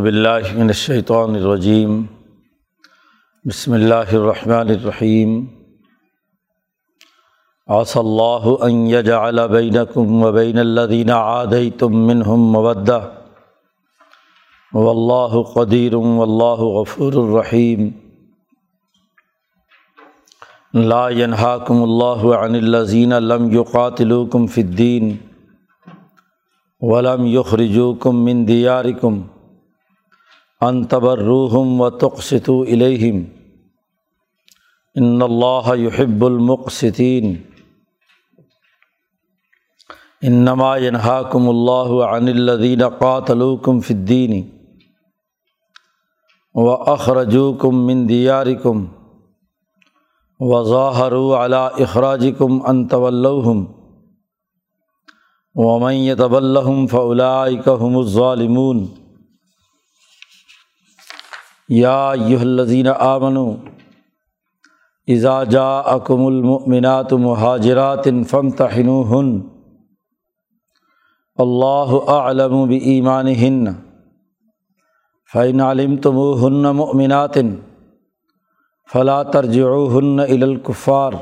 باللہ من الشیطان الرجیم۔ بسم اللہ الرحمن الرحیم۔ عص اللہ ان یجعل بینکم و بین الذین عادیتم منہم مودہ۔ واللہ قدیر واللہ غفور الرحیم۔ لا ينهاكم اللہ عن الذین لم يقاتلوكم فی الدین۔ ولم يخرجوكم من دیارکم۔ ان و تقسط الہم ان اللہ يحب المقصطین انما ينهاكم اللہ عن الذين قاتلوكم في الدين واخرجوكم من دياركم وظاهروا على اخراجكم ان تولوهم ومن يتولهم فاولئك هم الظالمون. یا یہ الذین آمنوا اذا جاءکم المؤمنات مہاجرات فامتحنوہن، اللہ اعلم بایمانہن، فإن علمتموہن مؤمنات، فلا ترجعوہن الی الکفار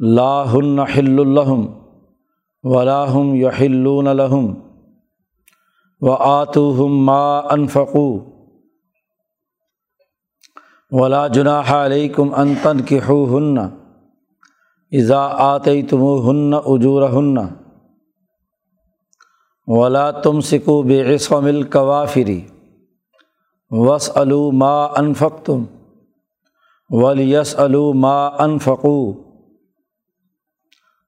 لا ہن حل لهم، ولا هم يحلون لهم وآتوہم ما انفقوا ولا جناح علیکم انتن کی ہن اذا آتے تم ہن اجور ہن ولا تم سکو بے عصم القوافری وس علو ما انفق تم ولیس علو ما انفقو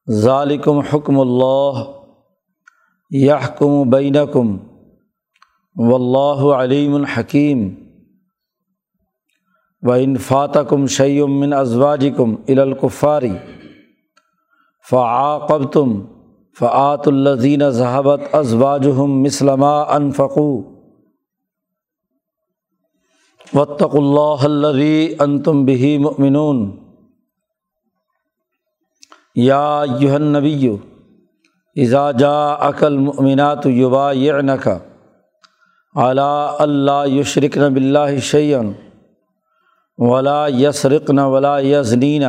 ظالکم حکم اللہ یحکم بینکم و اللہ علیم الحکیم و انفات کم شعیم من ازواج کم القفاری فعاقب تم فعت الزین ذہبت ازواجہم مسلمہ انفقو وطق اللہ الری ان تم بہی مؤمنون یا یوہن نبی اذا جا عقل مؤمنات یبا یعنکا علا اللہ یشرکن بلّہ شعین ولا یسرقن ولا یزنین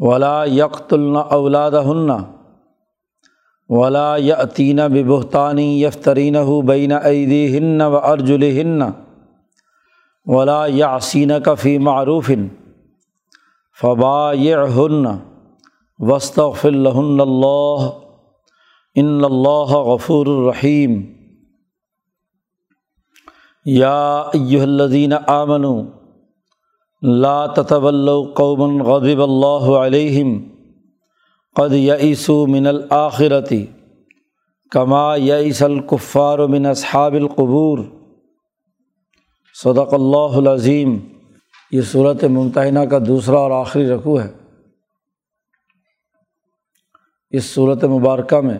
ولا یقتلن اولاد ہن ولا یتین ببحتانی یفترین بین عیدی ہن و ارجل ہن ولا یاسین کفی معروف فبا ہن وسطف الہن اللہ ان اللہ غفور الرحیم یا ایہلدین آمنو لا تطول قومن غضب اللہ علیہم قد یئیسو من الآخرتی کما یئیس الکفار من اصحاب القبور. صدق اللہ العظیم. یہ صورت ممتحنہ کا دوسرا اور آخری رقو ہے. اس صورت مبارکہ میں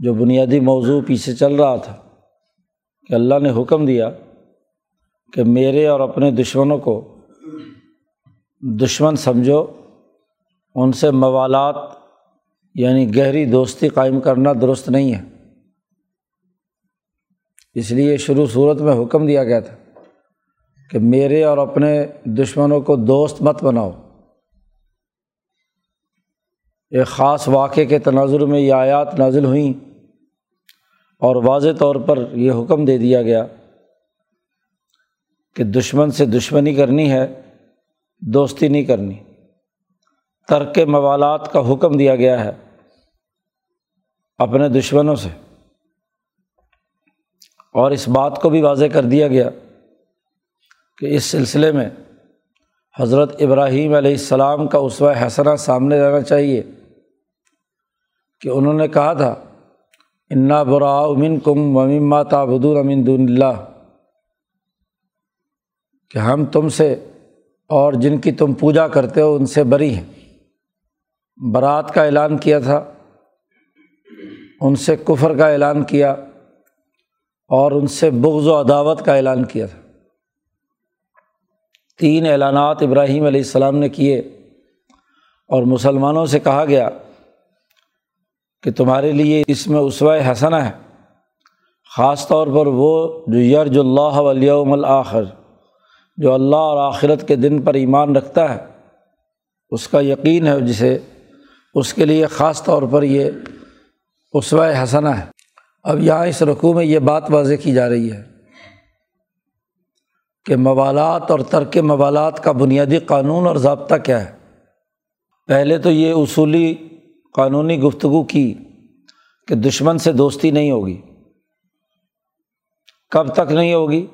جو بنیادی موضوع پیچھے چل رہا تھا کہ اللہ نے حکم دیا کہ میرے اور اپنے دشمنوں کو دشمن سمجھو، ان سے موالات یعنی گہری دوستی قائم کرنا درست نہیں ہے۔ اس لیے شروع صورت میں حکم دیا گیا تھا کہ میرے اور اپنے دشمنوں کو دوست مت بناؤ۔ ایک خاص واقعے کے تناظر میں یہ آیات نازل ہوئیں اور واضح طور پر یہ حکم دے دیا گیا کہ دشمن سے دشمنی کرنی ہے، دوستی نہیں کرنی۔ ترک موالات کا حکم دیا گیا ہے اپنے دشمنوں سے۔ اور اس بات کو بھی واضح کر دیا گیا کہ اس سلسلے میں حضرت ابراہیم علیہ السلام کا اسوہ حسنہ سامنے رہنا چاہیے۔ کہ انہوں نے کہا تھا، انا برا امن کم ومما تابدور امین دون اللہ کہ ہم تم سے اور جن کی تم پوجا کرتے ہو ان سے بری ہیں۔ برات کا اعلان کیا تھا، ان سے کفر کا اعلان کیا اور ان سے بغض و عداوت کا اعلان کیا تھا۔ تین اعلانات ابراہیم علیہ السلام نے کیے اور مسلمانوں سے کہا گیا کہ تمہارے لیے اس میں اسوائے حسنا ہے، خاص طور پر وہ جو یرج اللہ ولیوم الآخر۔ جو اللہ اور آخرت کے دن پر ایمان رکھتا ہے، اس کا یقین ہے جسے اس کے لیے خاص طور پر یہ اسوہ حسنہ ہے۔ اب یہاں اس رقوع میں یہ بات واضح کی جا رہی ہے کہ موالات اور ترک موالات کا بنیادی قانون اور ضابطہ کیا ہے۔ پہلے تو یہ اصولی قانونی گفتگو کی کہ دشمن سے دوستی نہیں ہوگی، کب تک نہیں ہوگی؟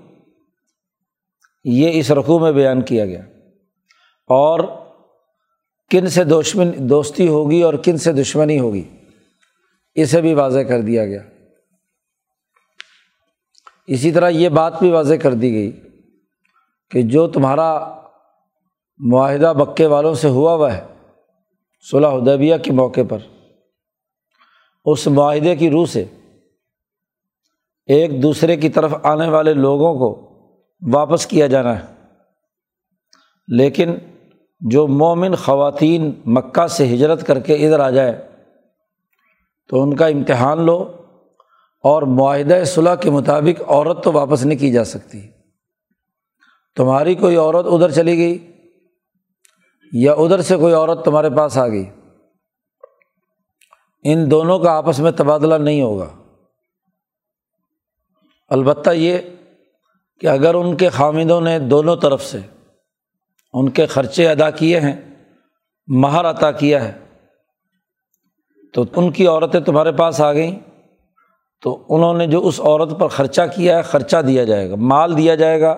یہ اس رقوع میں بیان کیا گیا۔ اور کن سے دشمن دوستی ہوگی اور کن سے دشمنی ہوگی، اسے بھی واضح کر دیا گیا۔ اسی طرح یہ بات بھی واضح کر دی گئی کہ جو تمہارا معاہدہ مکے والوں سے ہوا ہوا ہے صلاح ادیبیہ کے موقع پر، اس معاہدے کی روح سے ایک دوسرے کی طرف آنے والے لوگوں کو واپس کیا جانا ہے۔ لیکن جو مومن خواتین مکہ سے ہجرت کر کے ادھر آ جائے، تو ان کا امتحان لو اور معاہدہ صلاح کے مطابق عورت تو واپس نہیں کی جا سکتی۔ تمہاری کوئی عورت ادھر چلی گئی یا ادھر سے کوئی عورت تمہارے پاس آ گئی، ان دونوں کا آپس میں تبادلہ نہیں ہوگا۔ البتہ یہ کہ اگر ان کے خامدوں نے دونوں طرف سے ان کے خرچے ادا کیے ہیں، مہر عطا کیا ہے، تو ان کی عورتیں تمہارے پاس آ گئیں، تو انہوں نے جو اس عورت پر خرچہ کیا ہے، خرچہ دیا جائے گا، مال دیا جائے گا،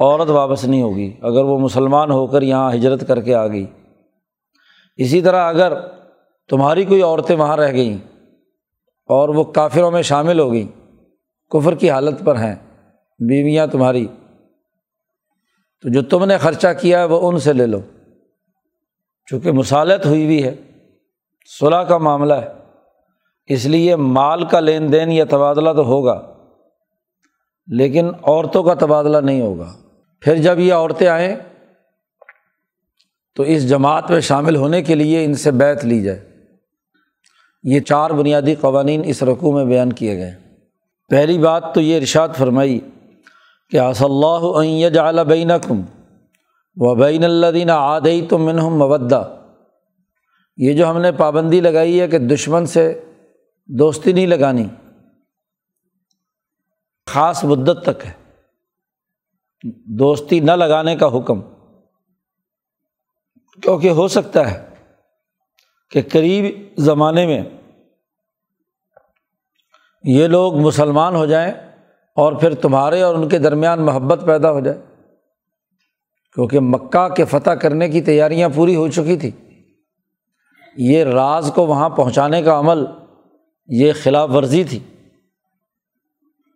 عورت واپس نہیں ہوگی، اگر وہ مسلمان ہو کر یہاں ہجرت کر کے آ گئی۔ اسی طرح اگر تمہاری کوئی عورتیں وہاں رہ گئیں اور وہ کافروں میں شامل ہو گئیں، کفر کی حالت پر ہیں بیویاں تمہاری۔ تو جو تم نے خرچہ کیا ہے وہ ان سے لے لو۔ چونکہ مصالحت ہوئی ہوئی ہے صلاح کا معاملہ ہے۔ اس لیے مال کا لین دین یا تبادلہ تو ہوگا، لیکن عورتوں کا تبادلہ نہیں ہوگا۔ پھر جب یہ عورتیں آئیں، تو اس جماعت میں شامل ہونے کے لیے ان سے بیت لی جائے۔ یہ چار بنیادی قوانین اس رقوع میں بیان کیے گئے۔ پہلی بات تو یہ ارشاد فرمائی کہ آص اللہ جعل بین کم و بین اللہ آدئی تو منہم مودہ۔ یہ جو ہم نے پابندی لگائی ہے کہ دشمن سے دوستی نہیں لگانی، خاص مدت تک ہے۔ دوستی نہ لگانے کا حکم۔ کیونکہ ہو سکتا ہے کہ قریب زمانے میں یہ لوگ مسلمان ہو جائیں اور پھر تمہارے اور ان کے درمیان محبت پیدا ہو جائے۔ کیونکہ مکہ کے فتح کرنے کی تیاریاں پوری ہو چکی تھی یہ راز کو وہاں پہنچانے کا عمل، یہ خلاف ورزی تھی۔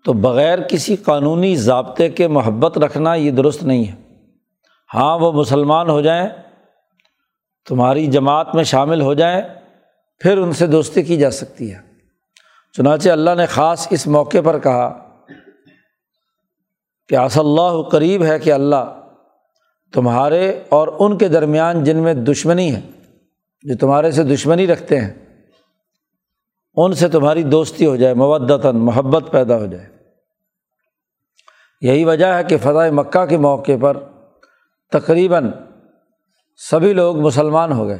تو بغیر کسی قانونی ضابطے کے محبت رکھنا یہ درست نہیں ہے۔ ہاں وہ مسلمان ہو جائیں، تمہاری جماعت میں شامل ہو جائیں، پھر ان سے دوستی کی جا سکتی ہے۔ چنانچہ اللہ نے خاص اس موقع پر کہا کہ آص اللہ قریب ہے کہ اللہ تمہارے اور ان کے درمیان جن میں دشمنی ہے، جو تمہارے سے دشمنی رکھتے ہیں، ان سے تمہاری دوستی ہو جائے، مودتاً محبت پیدا ہو جائے۔ یہی وجہ ہے کہ فضائے مکہ کے موقع پر تقریباً سبھی لوگ مسلمان ہو گئے۔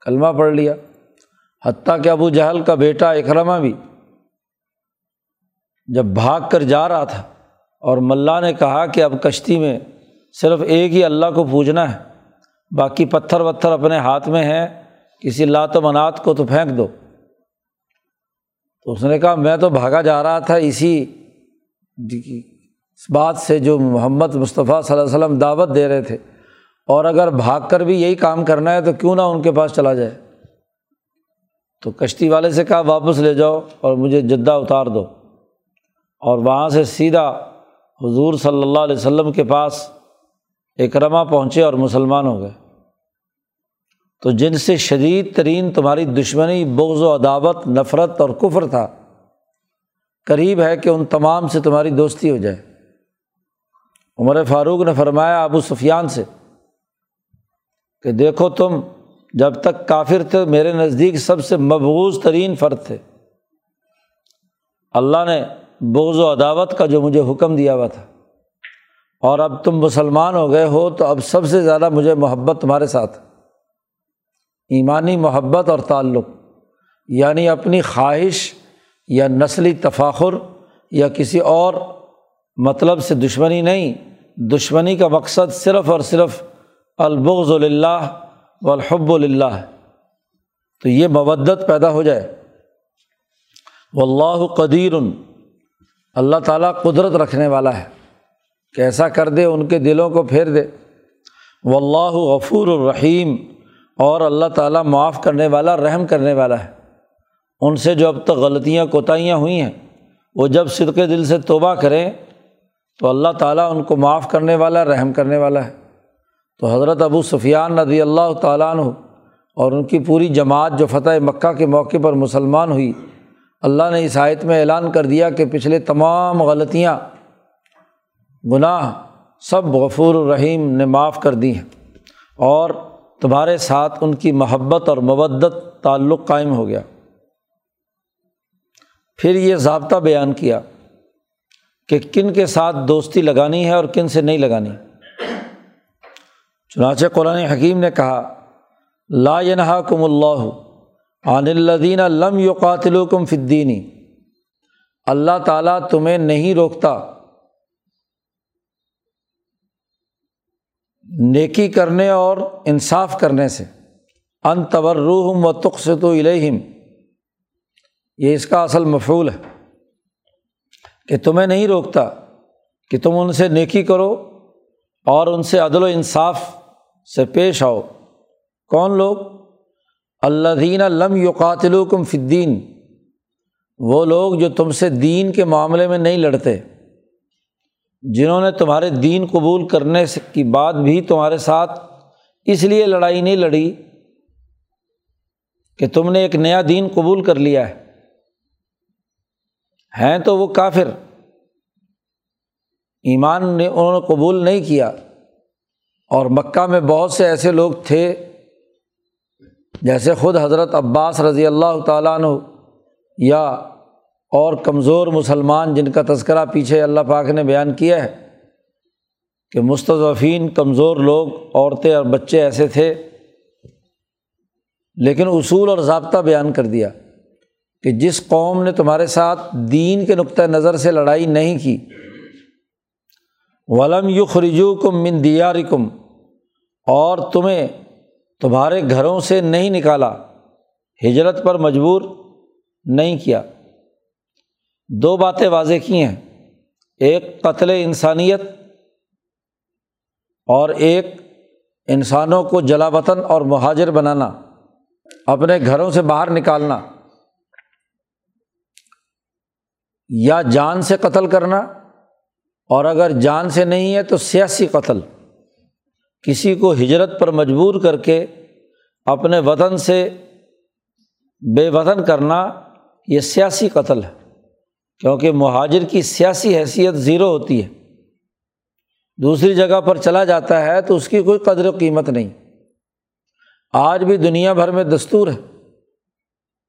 کلمہ پڑھ لیا۔ حتیٰ کہ ابو جہل کا بیٹا اکرما بھی جب بھاگ کر جا رہا تھا اور ملا نے کہا کہ اب کشتی میں صرف ایک ہی اللہ کو پوجنا ہے، باقی پتھر وتھر اپنے ہاتھ میں ہیں، کسی لات و منات کو تو پھینک دو۔ تو اس نے کہا، میں تو بھاگا جا رہا تھا اسی اس بات سے جو محمد مصطفیٰ صلی اللہ علیہ وسلم دعوت دے رہے تھے۔ اور اگر بھاگ کر بھی یہی کام کرنا ہے تو کیوں نہ ان کے پاس چلا جائے۔ تو کشتی والے سے کہا، واپس لے جاؤ اور مجھے جدہ اتار دو۔ اور وہاں سے سیدھا حضور صلی اللہ علیہ وسلم کے پاس اکرما پہنچے اور مسلمان ہو گئے۔ تو جن سے شدید ترین تمہاری دشمنی، بغض و عداوت، نفرت اور کفر تھا، قریب ہے کہ ان تمام سے تمہاری دوستی ہو جائے۔ عمر فاروق نے فرمایا ابو سفیان سے کہ دیکھو تم، جب تک کافر تھے، میرے نزدیک سب سے مبوض ترین فرد تھے۔ اللہ نے بغض و عداوت کا جو مجھے حکم دیا ہوا تھا۔ اور اب تم مسلمان ہو گئے ہو تو اب سب سے زیادہ مجھے محبت تمہارے ساتھ۔ ایمانی محبت اور تعلق یعنی اپنی خواہش یا نسلی تفاخر یا کسی اور مطلب سے دشمنی نہیں، دشمنی کا مقصد صرف اور صرف البغض اللہ و الحب اللہ تو یہ مودت پیدا ہو جائے۔ و اللہ قدیر۔ اللہ تعالیٰ قدرت رکھنے والا ہے کہ ایسا کر دے، ان کے دلوں کو پھیر دے۔ و اللہ غفور الرحیم۔ اور اللہ تعالیٰ معاف کرنے والا، رحم کرنے والا ہے۔ ان سے جو اب تک غلطیاں، کوتاہیاں ہوئی ہیں، وہ جب صدق دل سے توبہ کریں، تو اللہ تعالیٰ ان کو معاف کرنے والا، رحم کرنے والا ہے۔ تو حضرت ابو سفیان ندی اللہ تعالیٰ عنہ اور ان کی پوری جماعت جو فتح مکہ کے موقع پر مسلمان ہوئی اللہ نے اس آیت میں اعلان کر دیا کہ پچھلے تمام غلطیاں، گناہ سب غفور الرحیم نے معاف کر دی ہیں اور تمہارے ساتھ ان کی محبت اور مبت تعلق قائم ہو گیا۔ پھر یہ ضابطہ بیان کیا کہ کن کے ساتھ دوستی لگانی ہے اور کن سے نہیں لگانی۔ چنانچہ قرآن حکیم نے کہا، لا ینہا کم اللہ عن الدین لم یو قاتل کم فدینی اللہ تعالیٰ تمہیں نہیں روکتا۔ نیکی کرنے اور انصاف کرنے سے۔ ان تورروہم و تخصت و الہم یہ اس کا اصل مفول ہے۔ کہ تمہیں نہیں روکتا کہ تم ان سے نیکی کرو اور ان سے عدل و انصاف سے پیش آؤ۔ کون لوگ؟ اللہ دین لم یقاتل کم فدین وہ لوگ جو تم سے دین کے معاملے میں نہیں لڑتے، جنہوں نے تمہارے دین قبول کرنے کی بات بھی تمہارے ساتھ، اس لیے لڑائی نہیں لڑی کہ تم نے ایک نیا دین قبول کر لیا ہے۔ ہیں تو وہ کافر۔ ایمان نے انہوں نے قبول نہیں کیا۔ اور مکہ میں بہت سے ایسے لوگ تھے جیسے خود حضرت عباس رضی اللہ تعالیٰ عنہ یا اور کمزور مسلمان جن کا تذکرہ پیچھے اللہ پاک نے بیان کیا ہے کہ مستضفین کمزور لوگ، عورتیں اور بچے ایسے تھے، لیکن اصول اور ضابطہ بیان کر دیا کہ جس قوم نے تمہارے ساتھ دین کے نقطۂ نظر سے لڑائی نہیں کی، ولم یو خرجو کم من دیار کم اور تمہیں تمہارے گھروں سے نہیں نکالا، ہجرت پر مجبور نہیں کیا۔ دو باتیں واضح کی ہیں، ایک قتل انسانیت اور ایک انسانوں کو جلا وطن اور مہاجر بنانا، اپنے گھروں سے باہر نکالنا۔ یا جان سے قتل کرنا، اور اگر جان سے نہیں ہے تو سیاسی قتل۔ کسی کو ہجرت پر مجبور کر کے اپنے وطن سے بے وطن کرنا یہ سیاسی قتل ہے۔ کیونکہ مہاجر کی سیاسی حیثیت زیرو ہوتی ہے۔ دوسری جگہ پر چلا جاتا ہے تو اس کی کوئی قدر و قیمت نہیں۔ آج بھی دنیا بھر میں دستور ہے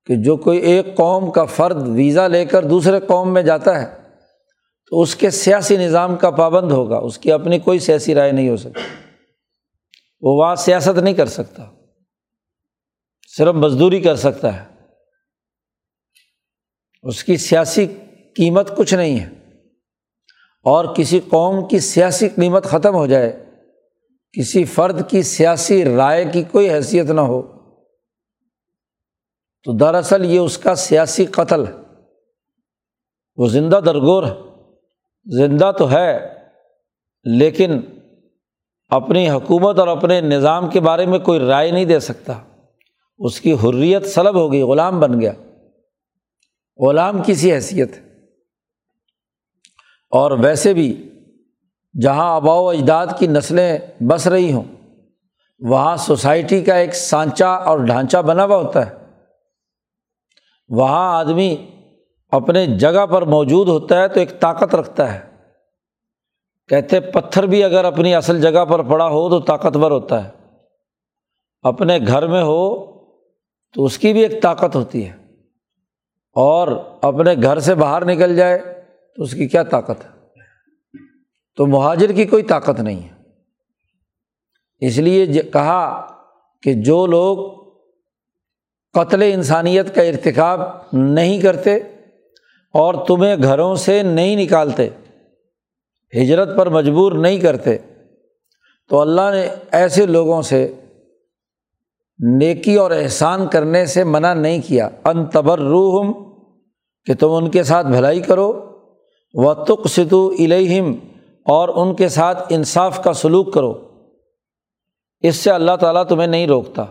کہ جو کوئی ایک قوم کا فرد ویزا لے کر دوسرے قوم میں جاتا ہے تو اس کے سیاسی نظام کا پابند ہوگا۔ اس کی اپنی کوئی سیاسی رائے نہیں ہو سکتی۔ وہ وہاں سیاست نہیں کر سکتا۔ صرف مزدوری کر سکتا ہے۔ اس کی سیاسی قیمت کچھ نہیں ہے۔ اور کسی قوم کی سیاسی قیمت ختم ہو جائے، کسی فرد کی سیاسی رائے کی کوئی حیثیت نہ ہو، تو دراصل یہ اس کا سیاسی قتل ہے۔ وہ زندہ درگور ہے۔ زندہ تو ہے، لیکن اپنی حکومت اور اپنے نظام کے بارے میں کوئی رائے نہیں دے سکتا۔ اس کی حریت سلب ہو گئی، غلام بن گیا۔ غلام کسی حیثیت۔ اور ویسے بھی جہاں آبا و اجداد کی نسلیں بس رہی ہوں، وہاں سوسائٹی کا ایک سانچہ اور ڈھانچہ بنا ہوا ہوتا ہے۔ وہاں آدمی اپنے جگہ پر موجود ہوتا ہے تو ایک طاقت رکھتا ہے۔ کہتے پتھر بھی اگر اپنی اصل جگہ پر پڑا ہو تو طاقتور ہوتا ہے۔ اپنے گھر میں ہو تو اس کی بھی ایک طاقت ہوتی ہے۔ اور اپنے گھر سے باہر نکل جائے تو اس کی کیا طاقت ہے؟ تو مہاجر کی کوئی طاقت نہیں ہے۔ اس لیے کہا کہ جو لوگ قتل انسانیت کا ارتکاب نہیں کرتے اور تمہیں گھروں سے نہیں نکالتے ہجرت پر مجبور نہیں کرتے، تو اللہ نے ایسے لوگوں سے نیکی اور احسان کرنے سے منع نہیں کیا۔ ان تبر روحم کہ تم ان کے ساتھ بھلائی کرو۔ و تک ستو الہم اور ان کے ساتھ انصاف کا سلوک کرو۔ اس سے اللہ تعالیٰ تمہیں نہیں روکتا۔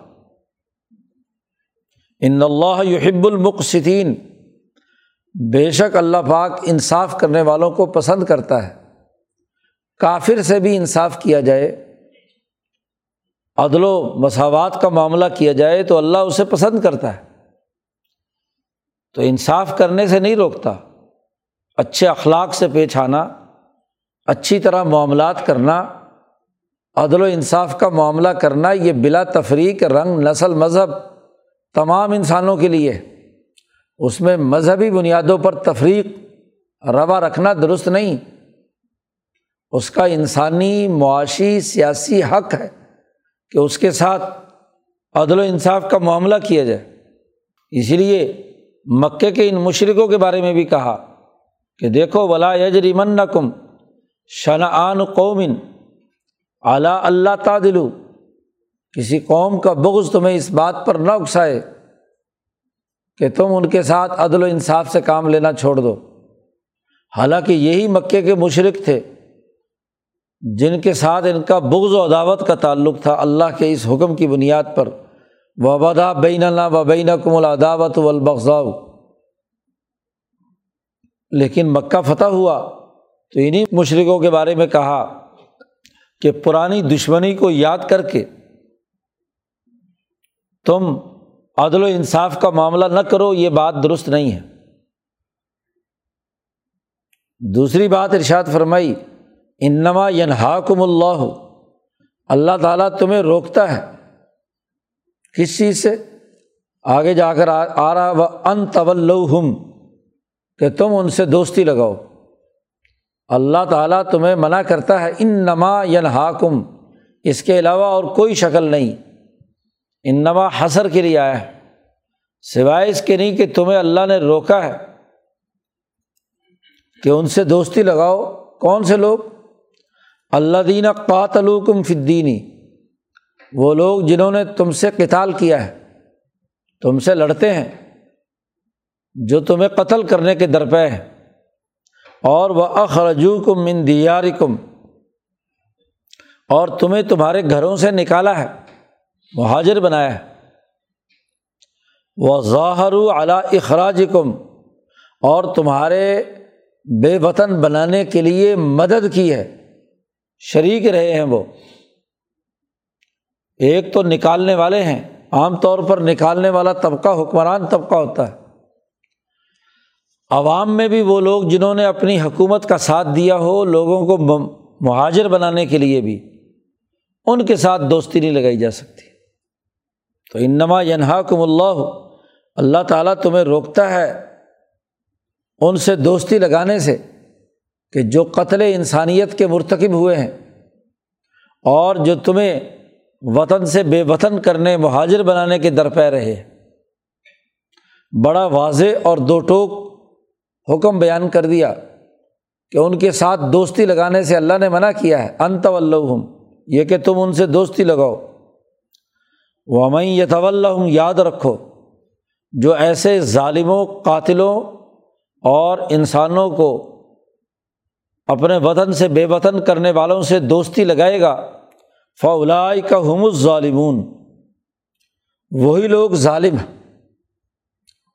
ان اللہ یحب المقصین بے شک اللہ پاک انصاف کرنے والوں کو پسند کرتا ہے۔ کافر سے بھی انصاف کیا جائے، عدل و مساوات کا معاملہ کیا جائے تو اللہ اسے پسند کرتا ہے۔ تو انصاف کرنے سے نہیں روکتا، اچھے اخلاق سے پیش آنا، اچھی طرح معاملات کرنا، عدل و انصاف کا معاملہ کرنا، یہ بلا تفریق رنگ، نسل، مذہب تمام انسانوں کے لیے اس میں مذہبی بنیادوں پر تفریق، روا رکھنا درست نہیں۔ اس کا انسانی معاشی سیاسی حق ہے کہ اس کے ساتھ عدل و انصاف کا معاملہ کیا جائے۔ اسی لیے مکے کے ان مشرقوں کے بارے میں بھی کہا کہ دیکھو، ولا یجریمن کم شنعان قومن اعلیٰ اللہ تعدلو کسی قوم کا بغض تمہیں اس بات پر نہ اکسائے کہ تم ان کے ساتھ عدل و انصاف سے کام لینا چھوڑ دو۔ حالانکہ یہی مکے کے مشرق تھے۔ جن کے ساتھ ان کا بغض و عداوت کا تعلق تھا، اللہ کے اس حکم کی بنیاد پر۔ وبدا بین اللہ و بین کم العداوت والبغضاء۔ لیکن مکہ فتح ہوا۔ تو انہیں مشرقوں کے بارے میں کہا کہ پرانی دشمنی کو یاد کر کے تم عدل و انصاف کا معاملہ نہ کرو، یہ بات درست نہیں ہے۔ دوسری بات ارشاد فرمائی انما ینہاکم اللہ۔ اللہ تعالیٰ تمہیں روکتا ہے۔ کس چیز سے؟ آگے جا کر آ رہا وہ ان طول کہ تم ان سے دوستی لگاؤ۔ اللہ تعالیٰ تمہیں منع کرتا ہے ان نما ینہاکم۔ اس کے علاوہ اور کوئی شکل نہیں۔ ان نما حسر کے لیے آیا ہے۔ سوائے اس کے نہیں کہ تمہیں اللہ نے روکا ہے۔ کہ ان سے دوستی لگاؤ۔ کون سے لوگ؟ اللہ دینہ قاتلوکم فدینی وہ لوگ جنہوں نے تم سے کتال کیا ہے، تم سے لڑتے ہیں، جو تمہیں قتل کرنے کے درپے ہیں۔ اور وہ اخرجو کم من دیار کم اور تمہیں تمہارے گھروں سے نکالا ہے، مہاجر بنایا ہے۔ وہ ظاہر اعلیٰ اخراج کم اور تمہارے بے وطن بنانے کے لیے مدد کی ہے۔ شریک رہے ہیں وہ۔ ایک تو نکالنے والے ہیں۔ عام طور پر نکالنے والا طبقہ حکمران طبقہ ہوتا ہے۔ عوام میں بھی وہ لوگ جنہوں نے اپنی حکومت کا ساتھ دیا ہو، لوگوں کو مہاجر بنانے کے لیے بھی، ان کے ساتھ دوستی نہیں لگائی جا سکتی۔ تو انما ینہا کم اللہ اللہ تعالیٰ تمہیں روکتا ہے ان سے دوستی لگانے سے۔ کہ جو قتل انسانیت کے مرتکب ہوئے ہیں اور جو تمہیں وطن سے بے وطن کرنے، مہاجر بنانے کے درپے رہے بڑا واضح اور دو ٹوک حکم بیان کر دیا کہ ان کے ساتھ دوستی لگانے سے اللہ نے منع کیا ہے۔ انت ولہم یہ کہ تم ان سے دوستی لگاؤ۔ وہ میں یہ طول یاد رکھو، جو ایسے ظالموں، قاتلوں اور انسانوں کو اپنے وطن سے بے وطن کرنے والوں سے دوستی لگائے گا۔ فلائی کا ہم ظالمون وہی لوگ ظالم ہیں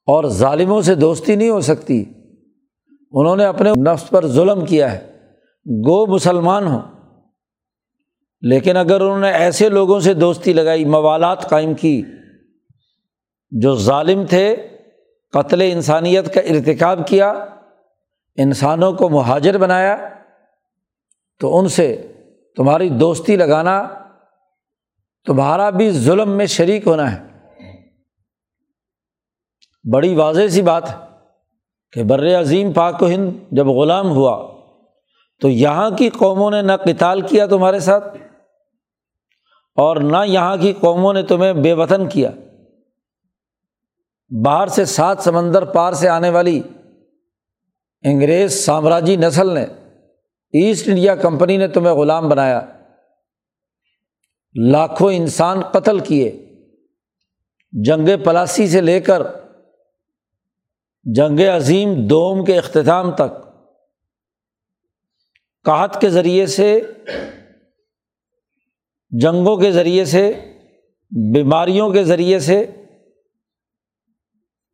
اور ظالموں سے دوستی نہیں ہو سکتی۔ انہوں نے اپنے نفس پر ظلم کیا ہے۔ گو مسلمان ہوں لیکن اگر انہوں نے ایسے لوگوں سے دوستی لگائی، موالات قائم کی جو ظالم تھے، قتل انسانیت کا ارتکاب کیا انسانوں کو مہاجر بنایا تو ان سے تمہاری دوستی لگانا، تمہارا بھی ظلم میں شریک ہونا ہے۔ بڑی واضح سی بات ہے کہ بر عظیم پاک و ہند جب غلام ہوا تو یہاں کی قوموں نے نہ کتال کیا تمہارے ساتھ اور نہ یہاں کی قوموں نے تمہیں بے وطن کیا۔ باہر سے سات سمندر پار سے آنے والی انگریز سامراجی نسل نے ایسٹ انڈیا کمپنی نے تمہیں غلام بنایا۔ لاکھوں انسان قتل کیے۔ جنگ پلاسی سے لے کر جنگ عظیم دوم کے اختتام تک۔ کہت کے ذریعے سے، جنگوں کے ذریعے سے، بیماریوں کے ذریعے سے،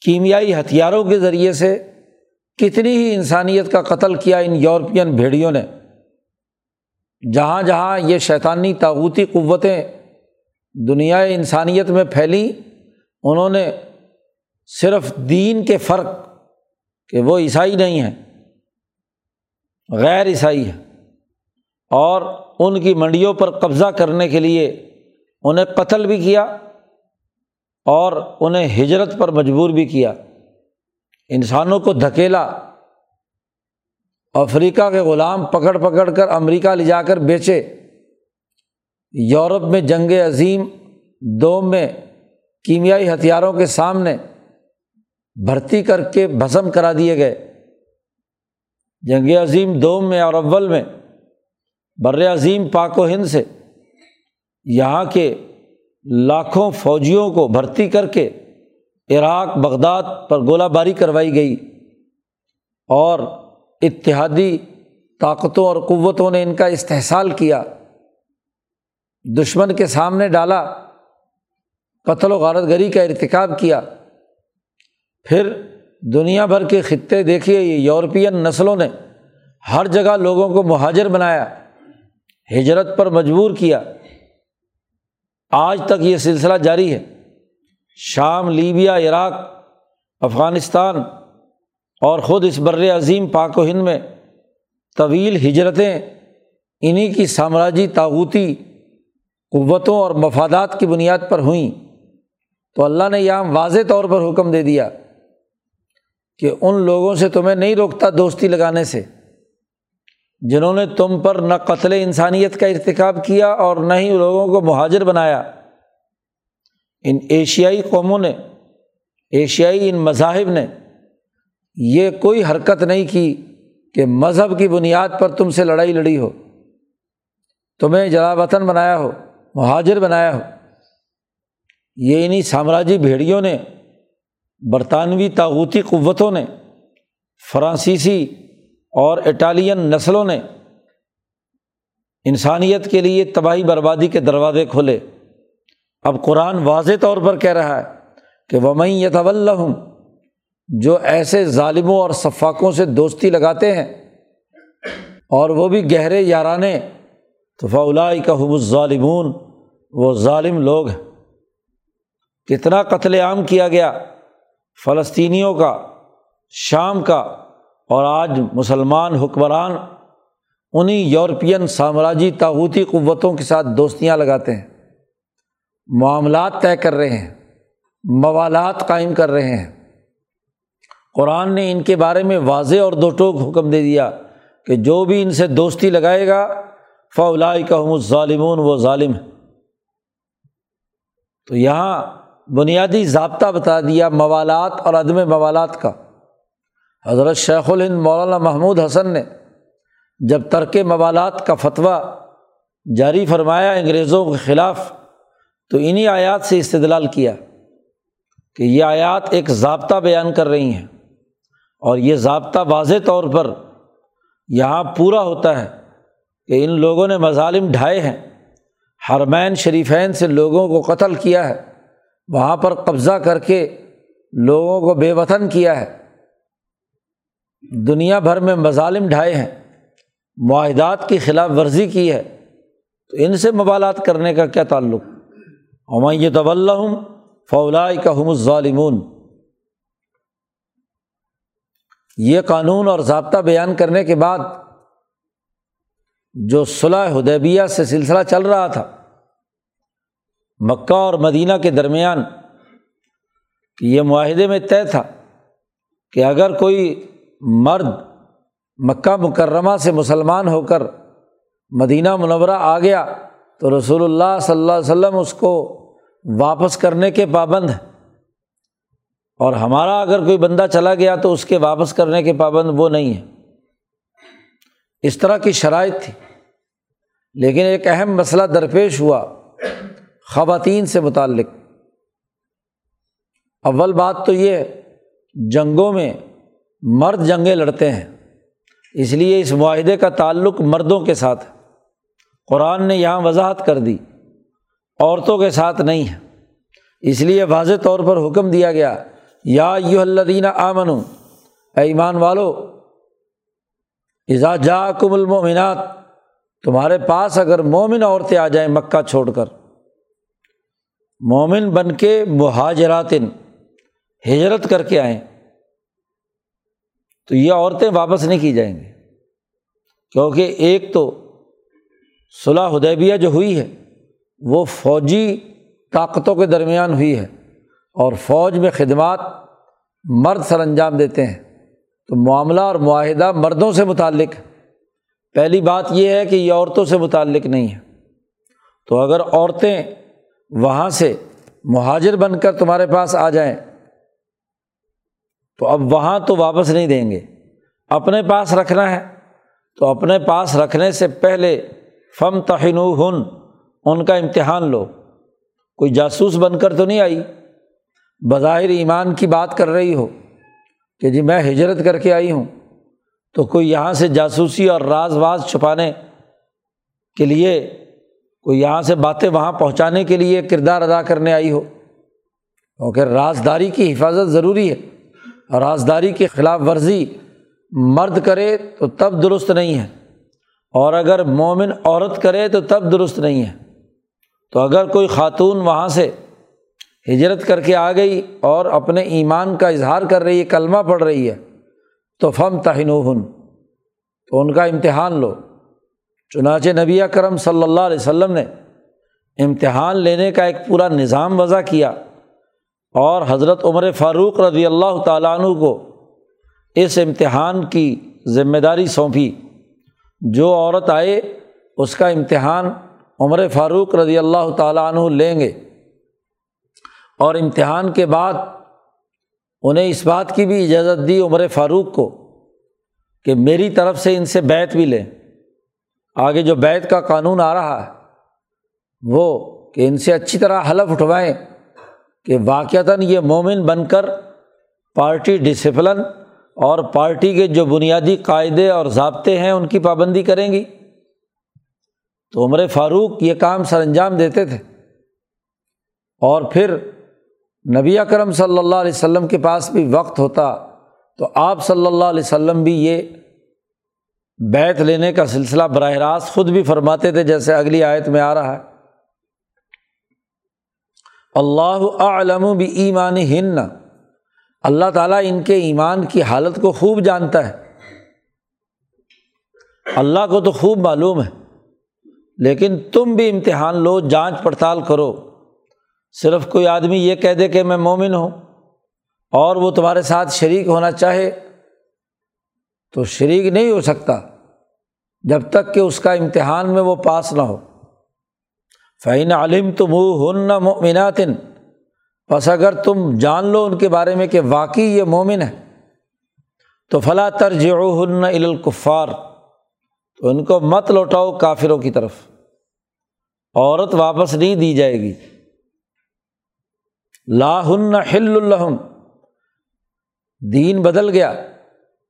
کیمیائی ہتھیاروں کے ذریعے سے کتنی ہی انسانیت کا قتل کیا ان یورپین بھیڑیوں نے۔ جہاں جہاں یہ شیطانی تاغوتی قوتیں دنیا انسانیت میں پھیلیں انہوں نے صرف دین کے فرق کہ وہ عیسائی نہیں ہیں، غیر عیسائی ہے اور ان کی منڈیوں پر قبضہ کرنے کے لیے انہیں قتل بھی کیا اور انہیں ہجرت پر مجبور بھی کیا۔ انسانوں کو دھکیلا افریقہ کے غلام پکڑ پکڑ کر امریکہ لے جا کر بیچے۔ یورپ میں جنگ عظیم، دوم میں کیمیائی ہتھیاروں کے سامنے بھرتی کر کے بھسم کرا دیے گئے۔ جنگ عظیم دوم میں اور اول میں، بر عظیم پاک و ہند سے یہاں کے لاکھوں فوجیوں کو بھرتی کر کے عراق، بغداد پر گولہ باری کروائی گئی اور اتحادی طاقتوں اور قوتوں نے ان کا استحصال کیا۔ دشمن کے سامنے ڈالا، قتل و غارت گری کا ارتکاب کیا۔ پھر دنیا بھر کے خطے دیکھیے، یہ یورپین نسلوں نے ہر جگہ لوگوں کو مہاجر بنایا، ہجرت پر مجبور کیا۔ آج تک یہ سلسلہ جاری ہے۔ شام، لیبیا، عراق، افغانستان اور خود اس بر عظیم پاک و ہند میں طویل ہجرتیں انہیں کی سامراجی تاوتی قوتوں اور مفادات کی بنیاد پر ہوئیں۔ تو اللہ نے یہاں واضح طور پر حکم دے دیا کہ ان لوگوں سے تمہیں نہیں روکتا دوستی لگانے سے، جنہوں نے تم پر نہ قتل انسانیت کا ارتکاب کیا اور نہ ہی لوگوں کو مہاجر بنایا۔ ان ایشیائی قوموں نے، ایشیائی ان مذاہب نے یہ کوئی حرکت نہیں کی کہ مذہب کی بنیاد پر تم سے لڑائی لڑی ہو، تمہیں جلا وطن بنایا ہو، مہاجر بنایا ہو۔ یہ انہیں سامراجی بھیڑیوں نے، برطانوی تاغوتی قوتوں نے، فرانسیسی اور اٹالین نسلوں نے انسانیت کے لیے تباہی بربادی کے دروازے کھولے۔ اب قرآن واضح طور پر کہہ رہا ہے کہ وہ میں یتول ہوں جو ایسے ظالموں اور صفاقوں سے دوستی لگاتے ہیں اور وہ بھی گہرے یارانے، تو فولا کا حب الظالمون، وہ ظالم لوگ ہیں۔ کتنا قتل عام کیا گیا فلسطینیوں کا، شام کا، اور آج مسلمان حکمران انہیں یورپین سامراجی تاوتی قوتوں کے ساتھ دوستیاں لگاتے ہیں۔ معاملات طے کر رہے ہیں، موالات قائم کر رہے ہیں۔ قرآن نے ان کے بارے میں واضح اور دو ٹوک حکم دے دیا کہ جو بھی ان سے دوستی لگائے گا فولا کا ظالمون وہ ظالم ہے تو یہاں بنیادی ضابطہ بتا دیا موالات اور عدم موالات کا۔ حضرت شیخ الہند مولانا محمود حسن نے جب ترک موالات کا فتویٰ جاری فرمایا انگریزوں کے خلاف تو انہیں آیات سے استدلال کیا کہ یہ آیات ایک ضابطہ بیان کر رہی ہیں اور یہ ضابطہ واضح طور پر یہاں پورا ہوتا ہے کہ ان لوگوں نے مظالم ڈھائے ہیں، حرمین شریفین سے لوگوں کو قتل کیا ہے، وہاں پر قبضہ کر کے لوگوں کو بے وطن کیا ہے۔ دنیا بھر میں مظالم ڈھائے ہیں، معاہدات کی خلاف ورزی کی ہے۔ تو ان سے مبالات کرنے کا کیا تعلق؟ یہ طول فولا کا ہم الظالمون۔ یہ قانون اور ضابطہ بیان کرنے کے بعد جو صلاح حدیبیہ سے سلسلہ چل رہا تھا، مکہ اور مدینہ کے درمیان، یہ معاہدے میں طے تھا کہ اگر کوئی مرد مکہ مکرمہ سے مسلمان ہو کر مدینہ منورہ آ گیا تو رسول اللہ صلی اللہ علیہ وسلم اس کو واپس کرنے کے پابند ہیں۔ اور ہمارا اگر کوئی بندہ چلا گیا تو اس کے واپس کرنے کے پابند وہ نہیں ہے اس طرح کی شرائط تھی۔ لیکن ایک اہم مسئلہ درپیش ہوا۔ خواتین سے متعلق۔ اول بات تو یہ، جنگوں میں مرد جنگیں لڑتے ہیں۔ اس لیے اس معاہدے کا تعلق مردوں کے ساتھ قرآن نے یہاں وضاحت کر دی، عورتوں کے ساتھ نہیں ہے۔ اس لیے واضح طور پر حکم دیا گیا، یا یو اللہ آمن اے ایمان والو، اذا جا کم المومنات تمہارے پاس اگر مومن عورتیں آ جائیں مکہ چھوڑ کر۔ مومن بن کے مہاجراتن، ہجرت کر کے آئیں۔ تو یہ عورتیں واپس نہیں کی جائیں گی، کیونکہ ایک تو صلاح حدیبیہ جو ہوئی ہے، وہ فوجی طاقتوں کے درمیان ہوئی ہے اور فوج میں خدمات مرد سر انجام دیتے ہیں۔ تو معاملہ اور معاہدہ مردوں سے متعلق پہلی بات یہ ہے کہ یہ عورتوں سے متعلق نہیں ہے۔ تو اگر عورتیں وہاں سے مہاجر بن کر تمہارے پاس آ جائیں، تو اب وہاں تو واپس نہیں دیں گے۔ اپنے پاس رکھنا ہے۔ تو اپنے پاس رکھنے سے پہلے فم تہن ہن ان کا امتحان لو۔ کوئی جاسوس بن کر تو نہیں آئی؟ بظاہر ایمان کی بات کر رہی ہو کہ جی میں ہجرت کر کے آئی ہوں، تو کوئی یہاں سے جاسوسی اور راز واز چھپانے کے لیے، کوئی یہاں سے باتیں وہاں پہنچانے کے لیے کردار ادا کرنے آئی ہو؟ کیونکہ رازداری کی حفاظت ضروری ہے رازداری کی خلاف ورزی مرد کرے تو تب درست نہیں ہے۔ اور اگر مومن عورت کرے تو تب درست نہیں ہے۔ تو اگر کوئی خاتون وہاں سے ہجرت کر کے آ گئی اور اپنے ایمان کا اظہار کر رہی ہے، کلمہ پڑھ رہی ہے، تو فم تہن تو ان کا امتحان لو۔ چنانچہ نبی کرم صلی اللہ علیہ وسلم نے امتحان لینے کا ایک پورا نظام وضع کیا اور حضرت عمر فاروق رضی اللہ تعالیٰ عنہ کو اس امتحان کی ذمہ داری سونپی۔ جو عورت آئے، اس کا امتحان عمر فاروق رضی اللہ تعالیٰ عنہ لیں گے۔ اور امتحان کے بعد انہیں اس بات کی بھی اجازت دی عمر فاروق کو کہ میری طرف سے ان سے بیت بھی لیں۔ آگے جو بیت کا قانون آ رہا ہے، وہ کہ ان سے اچھی طرح حلف اٹھوائیں کہ واقعتاً یہ مومن بن کر پارٹی ڈسپلن اور پارٹی کے جو بنیادی قاعدے اور ضابطے ہیں ان کی پابندی کریں گی؟ تو عمر فاروق یہ کام سر انجام دیتے تھے۔ اور پھر نبی اکرم صلی اللہ علیہ وسلم کے پاس بھی وقت ہوتا تو آپ صلی اللہ علیہ وسلم بھی یہ بیت لینے کا سلسلہ براہ راست خود بھی فرماتے تھے جیسے اگلی آیت میں آ رہا ہے۔ اللہ علم بھی ایمان ہن اللہ تعالیٰ ان کے ایمان کی حالت کو خوب جانتا ہے۔ اللہ کو تو خوب معلوم ہے، لیکن تم بھی امتحان لو، جانچ پڑتال کرو۔ صرف کوئی آدمی یہ کہہ دے کہ میں مومن ہوں اور وہ تمہارے ساتھ شریک ہونا چاہے تو شریک نہیں ہو سکتا جب تک کہ اس کا امتحان میں وہ پاس نہ ہو۔ فعین علم تم ہن مومناتن بس اگر تم جان لو ان کے بارے میں کہ واقعی یہ مومن ہے، تو فلاں ترج الکفار، تو ان کو مت لوٹاؤ کافروں کی طرف۔ عورت واپس نہیں دی جائے گی۔ لاہن ہل الحم دین بدل گیا۔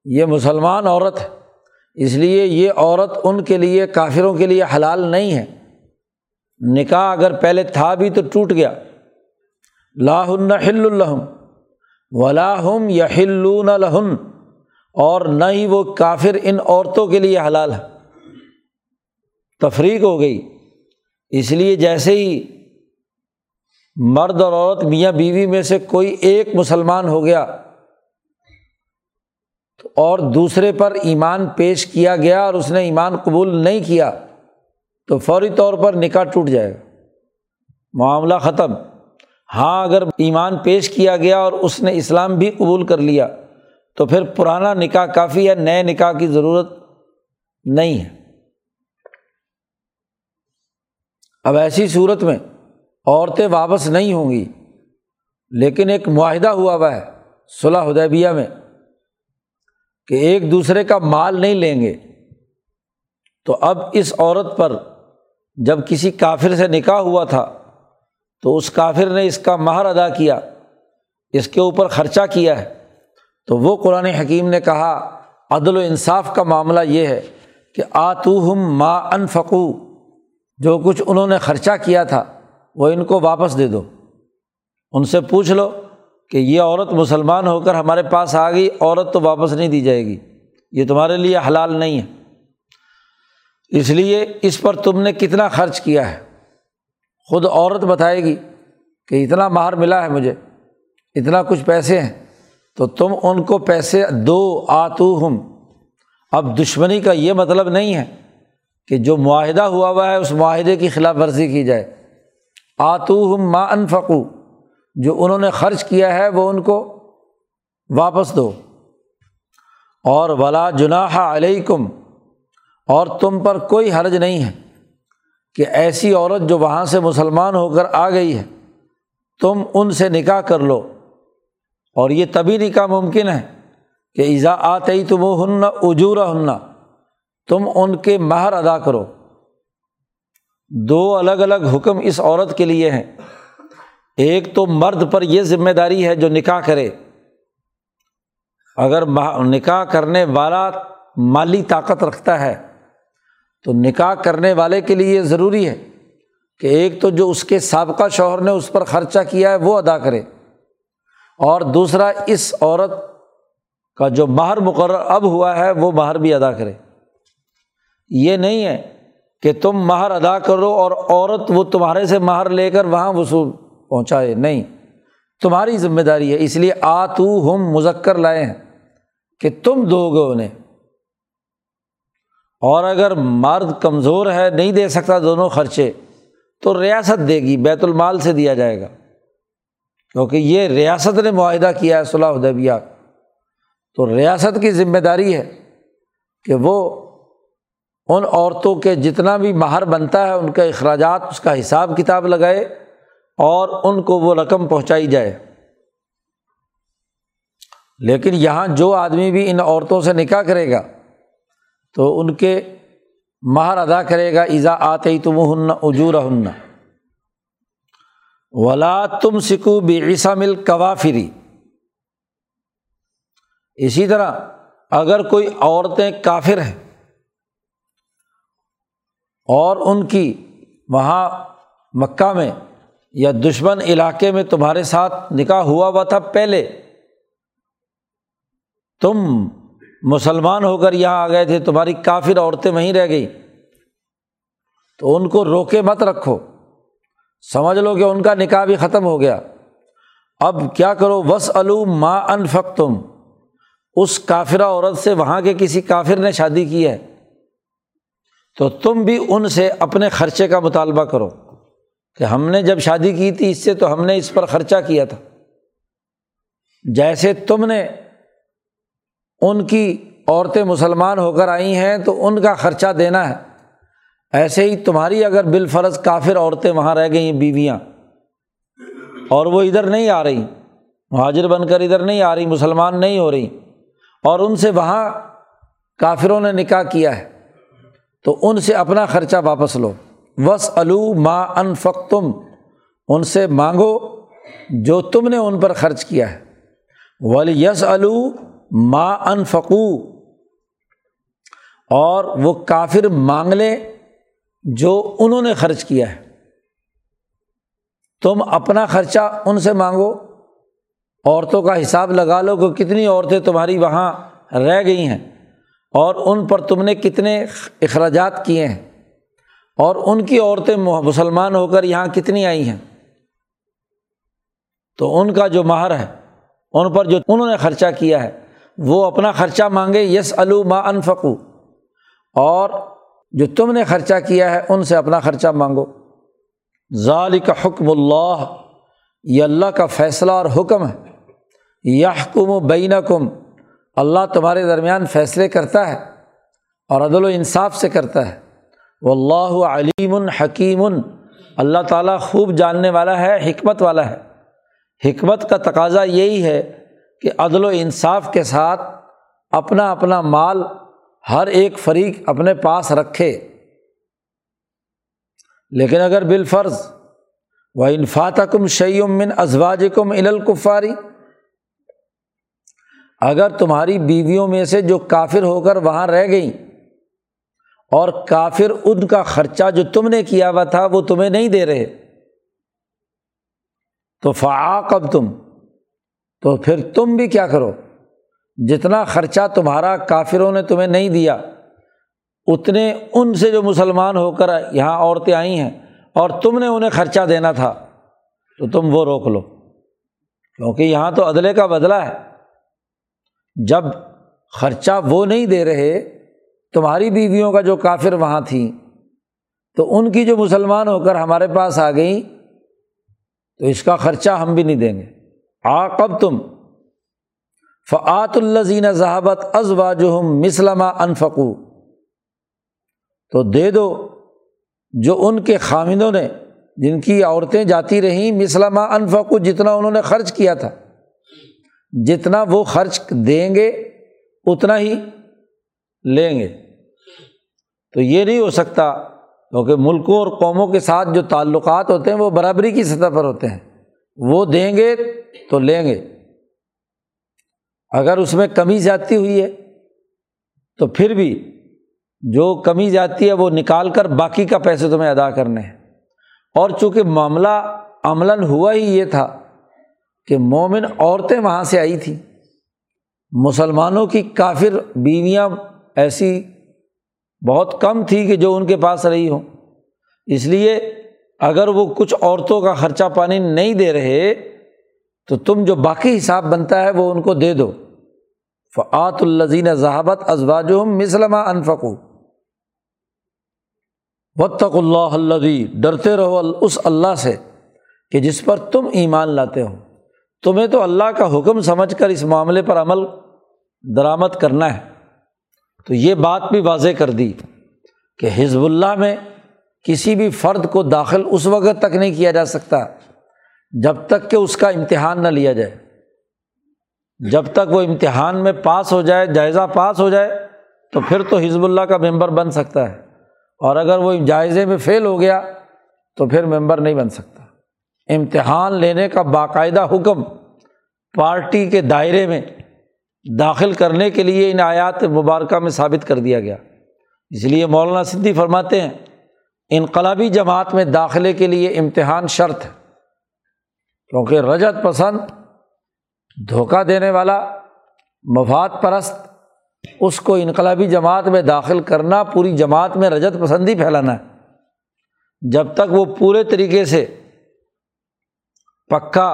یہ مسلمان عورت ہے، اس لیے یہ عورت ان کے لیے، کافروں کے لیے حلال نہیں ہے۔ نکاح اگر پہلے تھا بھی تو ٹوٹ گیا۔ لاہن ہل الحم ولاحم یا ہلون الحن اور نہ ہی وہ کافر ان عورتوں کے لیے حلال ہے تفریق ہو گئی۔ اس لیے جیسے ہی مرد اور عورت میاں بیوی میں سے کوئی ایک مسلمان ہو گیا اور دوسرے پر ایمان پیش کیا گیا اور اس نے ایمان قبول نہیں کیا تو فوری طور پر نکاح ٹوٹ جائے گا۔ معاملہ ختم۔ ہاں اگر ایمان پیش کیا گیا اور اس نے اسلام بھی قبول کر لیا، تو پھر پرانا نکاح کافی ہے، نئے نکاح کی ضرورت نہیں ہے۔ اب ایسی صورت میں عورتیں واپس نہیں ہوں گی، لیکن ایک معاہدہ ہوا ہوا ہے صلاح حدیبیہ میں کہ ایک دوسرے کا مال نہیں لیں گے۔ تو اب اس عورت پر جب کسی کافر سے نکاح ہوا تھا تو اس کافر نے اس کا مہر ادا کیا، اس کے اوپر خرچہ کیا ہے۔ تو وہ قرآن حکیم نے کہا، عدل و انصاف کا معاملہ یہ ہے کہ آتو ہم ما انفقو، جو کچھ انہوں نے خرچہ کیا تھا، وہ ان کو واپس دے دو۔ ان سے پوچھ لو کہ یہ عورت مسلمان ہو کر ہمارے پاس آ گئی، عورت تو واپس نہیں دی جائے گی، یہ تمہارے لیے حلال نہیں ہے۔ اس لیے اس پر تم نے کتنا خرچ کیا ہے؟ خود عورت بتائے گی کہ اتنا مہر ملا ہے مجھے، اتنا کچھ پیسے ہیں، تو تم ان کو پیسے دو آتو ہم اب دشمنی کا یہ مطلب نہیں ہے کہ جو معاہدہ ہوا ہوا ہے، اس معاہدے کی خلاف ورزی کی جائے۔ آتو ہم ما انفقو، جو انہوں نے خرچ کیا ہے، وہ ان کو واپس دو۔ اور ولا جناح علیکم، اور تم پر کوئی حرج نہیں ہے۔ کہ ایسی عورت جو وہاں سے مسلمان ہو کر آ گئی ہے، تم ان سے نکاح کر لو۔ اور یہ تبھی نکاح ممکن ہے کہ ایزا آتے تم ہن اجور ہننا تم ان کے مہر ادا کرو۔ دو الگ الگ حکم اس عورت کے لیے ہیں۔ ایک تو مرد پر یہ ذمہ داری ہے جو نکاح کرے۔ اگر نکاح کرنے والا مالی طاقت رکھتا ہے تو نکاح کرنے والے کے لیے یہ ضروری ہے کہ ایک تو جو اس کے سابقہ شوہر نے اس پر خرچہ کیا ہے وہ ادا کرے اور دوسرا اس عورت کا جو مہر مقرر اب ہوا ہے وہ مہر بھی ادا کرے یہ نہیں ہے کہ تم مہر ادا کرو اور عورت وہ تمہارے سے مہر لے کر وہاں وصول پہنچائے، نہیں۔ تمہاری ذمہ داری ہے، اس لیے آ تو ہم مذکر لائے ہیں کہ تم دو گے انہیں۔ اور اگر مرد کمزور ہے، نہیں دے سکتا دونوں خرچے، تو ریاست دے گی، بیت المال سے دیا جائے گا۔ کیونکہ یہ ریاست نے معاہدہ کیا ہے صلاح ادیبیہ تو ریاست کی ذمہ داری ہے کہ وہ ان عورتوں کے جتنا بھی مہر بنتا ہے، ان کے اخراجات، اس کا حساب کتاب لگائے اور ان کو وہ رقم پہنچائی جائے۔ لیکن یہاں جو آدمی بھی ان عورتوں سے نکاح کرے گا تو ان کے مہر ادا کرے گا ایزا آتے تم ہن اجور ہن ولا تم سکو بے عیسا مل کوافری اسی طرح اگر کوئی عورتیں کافر ہیں اور ان کی وہاں مکہ میں یا دشمن علاقے میں تمہارے ساتھ نکاح ہوا ہوا تھا پہلے، تم مسلمان ہو کر یہاں آ گئے تھے، تمہاری کافر عورتیں وہیں رہ گئی تو ان کو روکے مت رکھو۔ سمجھ لو کہ ان کا نکاح بھی ختم ہو گیا۔ اب کیا کرو؟ وس الو ماں انفق تم اس کافرہ عورت سے وہاں کے کسی کافر نے شادی کی ہے۔ تو تم بھی ان سے اپنے خرچے کا مطالبہ کرو کہ ہم نے جب شادی کی تھی، اس سے تو ہم نے اس پر خرچہ کیا تھا۔ جیسے تم نے ان کی عورتیں مسلمان ہو کر آئی ہیں تو ان کا خرچہ دینا ہے۔ ایسے ہی تمہاری اگر بالفرض کافر عورتیں وہاں رہ گئی ہیں بیویاں اور وہ ادھر نہیں آ رہی، مہاجر بن کر ادھر نہیں آ رہی، مسلمان نہیں ہو رہی اور ان سے وہاں کافروں نے نکاح کیا ہے، تو ان سے اپنا خرچہ واپس لو۔ وس الو ما انفق تم ان سے مانگو جو تم نے ان پر خرچ کیا ہے۔ ولی یس الو ما انفقو، اور وہ کافر مانگ لیں جو انہوں نے خرچ کیا ہے۔ تم اپنا خرچہ ان سے مانگو، عورتوں کا حساب لگا لو کہ کتنی عورتیں تمہاری وہاں رہ گئی ہیں، اور ان پر تم نے کتنے اخراجات کیے ہیں، اور ان کی عورتیں مسلمان ہو کر یہاں کتنی آئی ہیں۔ تو ان کا جو مہر ہے، ان پر جو انہوں نے خرچہ کیا ہے وہ اپنا خرچہ مانگے یس الو ما انفقو اور جو تم نے خرچہ کیا ہے، ان سے اپنا خرچہ مانگو۔ ظال کا حکم اللہ، یہ اللہ کا فیصلہ اور حکم ہے۔ یا حکم و بین کم اللہ تمہارے درمیان فیصلے کرتا ہے اور عدل و انصاف سے کرتا ہے۔ وہ اللہ علیم الحکیم اللہ تعالیٰ خوب جاننے والا ہے، حکمت والا ہے۔ حکمت کا تقاضا یہی ہے کہ عدل و انصاف کے ساتھ اپنا اپنا مال ہر ایک فریق اپنے پاس رکھے۔ لیکن اگر بالفرض و انفاط کم شعیمن ازواج کم الکفاری اگر تمہاری بیویوں میں سے جو کافر ہو کر وہاں رہ گئیں اور کافر ان کا خرچہ جو تم نے کیا ہوا تھا وہ تمہیں نہیں دے رہے، تو فعاق اب تم تو پھر تم بھی کیا کرو؟ جتنا خرچہ تمہارا کافروں نے تمہیں نہیں دیا، اتنے ان سے جو مسلمان ہو کر یہاں عورتیں آئی ہیں اور تم نے انہیں خرچہ دینا تھا، تو تم وہ روک لو۔ کیونکہ یہاں تو عدلے کا بدلہ ہے۔ جب خرچہ وہ نہیں دے رہے، تمہاری بیویوں کا جو کافر وہاں تھیں تو ان کی جو مسلمان ہو کر ہمارے پاس آ گئیں، تو اس کا خرچہ ہم بھی نہیں دیں گے۔ آ کب تم فعت الزین ذہابت از واجم مسلمہ انفقو۔ تو دے دو جو ان کے خامدوں نے، جن کی عورتیں جاتی رہیں مسلمہ انفقو، جتنا انہوں نے خرچ کیا تھا۔ جتنا وہ خرچ دیں گے، اتنا ہی لیں گے۔ تو یہ نہیں ہو سکتا، کیونکہ ملکوں اور قوموں کے ساتھ جو تعلقات ہوتے ہیں، وہ برابری کی سطح پر ہوتے ہیں۔ وہ دیں گے تو لیں گے۔ اگر اس میں کمی زیادتی ہوئی ہے تو پھر بھی جو کمی جاتی ہے وہ نکال کر باقی کا پیسے تمہیں ادا کرنے ہیں۔ اور چونکہ معاملہ عملاً ہوا ہی یہ تھا کہ مومن عورتیں وہاں سے آئی تھیں۔ مسلمانوں کی کافر بیویاں ایسی بہت کم تھی کہ جو ان کے پاس رہی ہوں۔ اس لیے اگر وہ کچھ عورتوں کا خرچہ پانی نہیں دے رہے، تو تم جو باقی حساب بنتا ہے وہ ان کو دے دو۔ فعت الزین ذہابت ازواج مسلمہ انفقو وطق اللہ الدی ڈرتے رہو اس اللہ سے کہ جس پر تم ایمان لاتے ہو۔ تمہیں تو اللہ کا حکم سمجھ کر اس معاملے پر عمل درآمد کرنا ہے۔ تو یہ بات بھی واضح کر دی کہ حزب اللہ میں کسی بھی فرد کو داخل اس وقت تک نہیں کیا جا سکتا جب تک کہ اس کا امتحان نہ لیا جائے۔ جب تک وہ امتحان میں پاس ہو جائے، جائزہ پاس ہو جائے، تو پھر تو حزب اللہ کا ممبر بن سکتا ہے۔ اور اگر وہ جائزے میں فیل ہو گیا، تو پھر ممبر نہیں بن سکتا۔ امتحان لینے کا باقاعدہ حکم پارٹی کے دائرے میں داخل کرنے کے لیے ان آیات مبارکہ میں ثابت کر دیا گیا۔ اس لیے مولانا صدی فرماتے ہیں انقلابی جماعت میں داخلے کے لیے امتحان شرط ہے۔ کیونکہ رجت پسند، دھوکہ دینے والا، مفاد پرست، اس کو انقلابی جماعت میں داخل کرنا پوری جماعت میں رجت پسندی پھیلانا ہے۔ جب تک وہ پورے طریقے سے پکا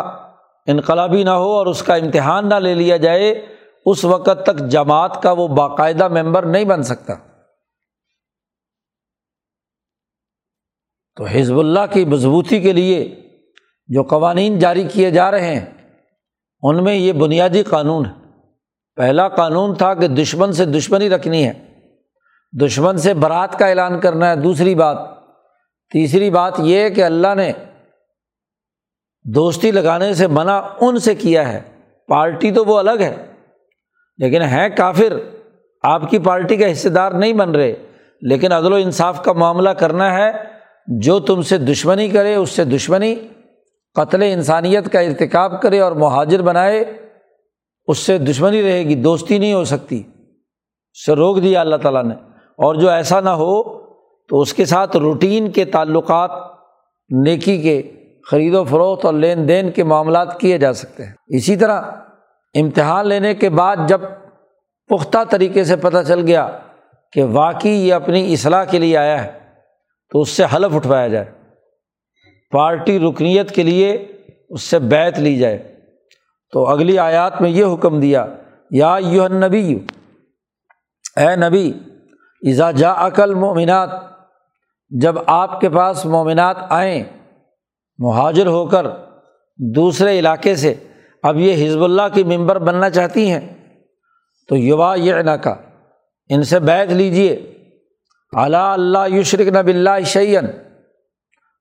انقلابی نہ ہو اور اس کا امتحان نہ لے لیا جائے، اس وقت تک جماعت کا وہ باقاعدہ ممبر نہیں بن سکتا۔ تو حزب اللہ کی مضبوطی کے لیے جو قوانین جاری کیے جا رہے ہیں، ان میں یہ بنیادی قانون ہے۔ پہلا قانون تھا کہ دشمن سے دشمنی رکھنی ہے۔ دشمن سے برات کا اعلان کرنا ہے، دوسری بات۔ تیسری بات یہ کہ اللہ نے دوستی لگانے سے منع ان سے کیا ہے۔ پارٹی تو وہ الگ ہے، لیکن ہیں کافر۔ آپ کی پارٹی کا حصے دار نہیں بن رہے، لیکن عدل و انصاف کا معاملہ کرنا ہے۔ جو تم سے دشمنی کرے، اس سے دشمنی قتل انسانیت کا ارتکاب کرے اور مہاجر بنائے، اس سے دشمنی رہے گی، دوستی نہیں ہو سکتی۔ اس سے روک دیا اللہ تعالیٰ نے۔ اور جو ایسا نہ ہو، تو اس کے ساتھ روٹین کے تعلقات، نیکی کے خرید و فروخت اور لین دین کے معاملات کیے جا سکتے ہیں۔ اسی طرح امتحان لینے کے بعد جب پختہ طریقے سے پتہ چل گیا کہ واقعی یہ اپنی اصلاح کے لیے آیا ہے تو اس سے حلف اٹھوایا جائے۔ پارٹی رکنیت کے لیے اس سے بیت لی جائے۔ تو اگلی آیات میں یہ حکم دیا، یا یو نبی اے نبی ایزا جا عقل مومنات جب آپ کے پاس مومنات آئیں، مہاجر ہو کر دوسرے علاقے سے، اب یہ حزب اللہ کی ممبر بننا چاہتی ہیں، تو یوا یہ کا ان سے بیت لیجیے اعلیٰ اللہ یشرک نب اللہ شعین